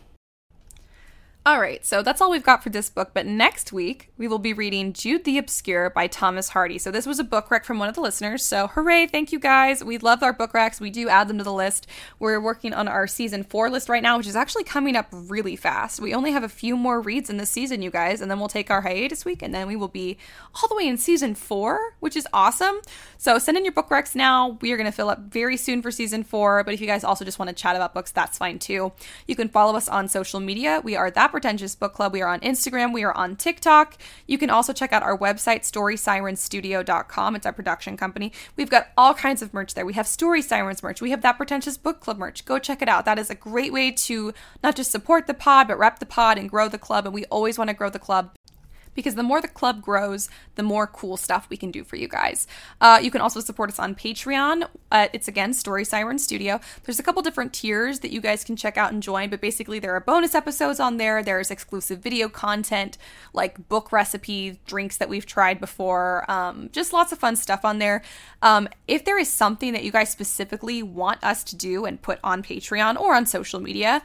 All right, so that's all we've got for this book. But next week, we will be reading Jude the Obscure by Thomas Hardy. So this was a book rec from one of the listeners. So hooray, thank you guys. We love our book recs. We do add them to the list. We're working on our season four list right now, which is actually coming up really fast. We only have a few more reads in this season, you guys, and then we'll take our hiatus week, and then we will be all the way in season four, which is awesome. So send in your book recs now. We are going to fill up very soon for season four. But if you guys also just want to chat about books, that's fine too. You can follow us on social media. We are that Pretentious Book Club. We are on Instagram. We are on TikTok. You can also check out our website, StorySirenStudio.com. It's our production company. We've got all kinds of merch there. We have Story Sirens merch. We have that Pretentious Book Club merch. Go check it out. That is a great way to not just support the pod, but rep the pod and grow the club. And we always want to grow the club because the more the club grows, the more cool stuff we can do for you guys. Uh, you can also support us on Patreon. Uh, it's again Story Siren Studio. There's a couple different tiers that you guys can check out and join, but basically there are bonus episodes on there. There's exclusive video content like book recipes, drinks that we've tried before, um, just lots of fun stuff on there. Um, if there is something that you guys specifically want us to do and put on Patreon or on social media,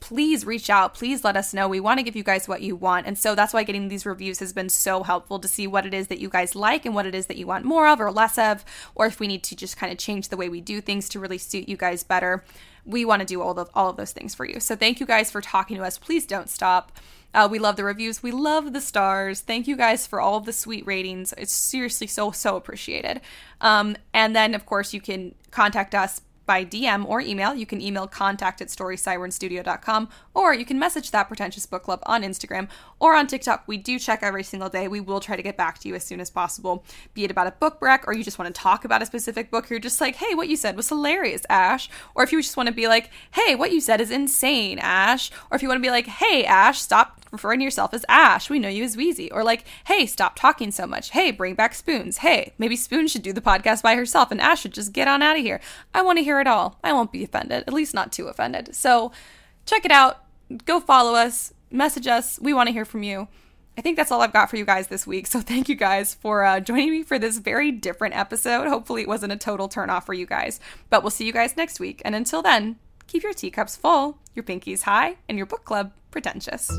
please reach out. Please let us know. We want to give you guys what you want. And so that's why getting these reviews has been so helpful to see what it is that you guys like and what it is that you want more of or less of, or if we need to just kind of change the way we do things to really suit you guys better. We want to do all of, all of those things for you. So thank you guys for talking to us. Please don't stop. Uh, we love the reviews. We love the stars. Thank you guys for all of the sweet ratings. It's seriously so, so appreciated. Um, and then, of course, you can contact us by DM or email. You can email contact at storysirenstudio.com or you can message that pretentious book club on Instagram or on TikTok. We do check every single day. We will try to get back to you as soon as possible, be it about a book rec or you just want to talk about a specific book. You're just like, hey, what you said was hilarious, Ash. Or if you just want to be like, hey, what you said is insane, Ash. Or if you want to be like, hey, Ash, stop referring to yourself as Ash. We know you as Wheezy. Or like, hey, stop talking so much. Hey, bring back Spoons. Hey, maybe Spoon should do the podcast by herself and Ash should just get on out of here. I want to hear it all. I won't be offended, at least not too offended. So check it out. Go follow us, message us. We want to hear from you. I think that's all I've got for you guys this week. So thank you guys for uh, joining me for this very different episode. Hopefully, it wasn't a total turn off for you guys. But we'll see you guys next week. And until then, keep your teacups full, your pinkies high, and your book club pretentious.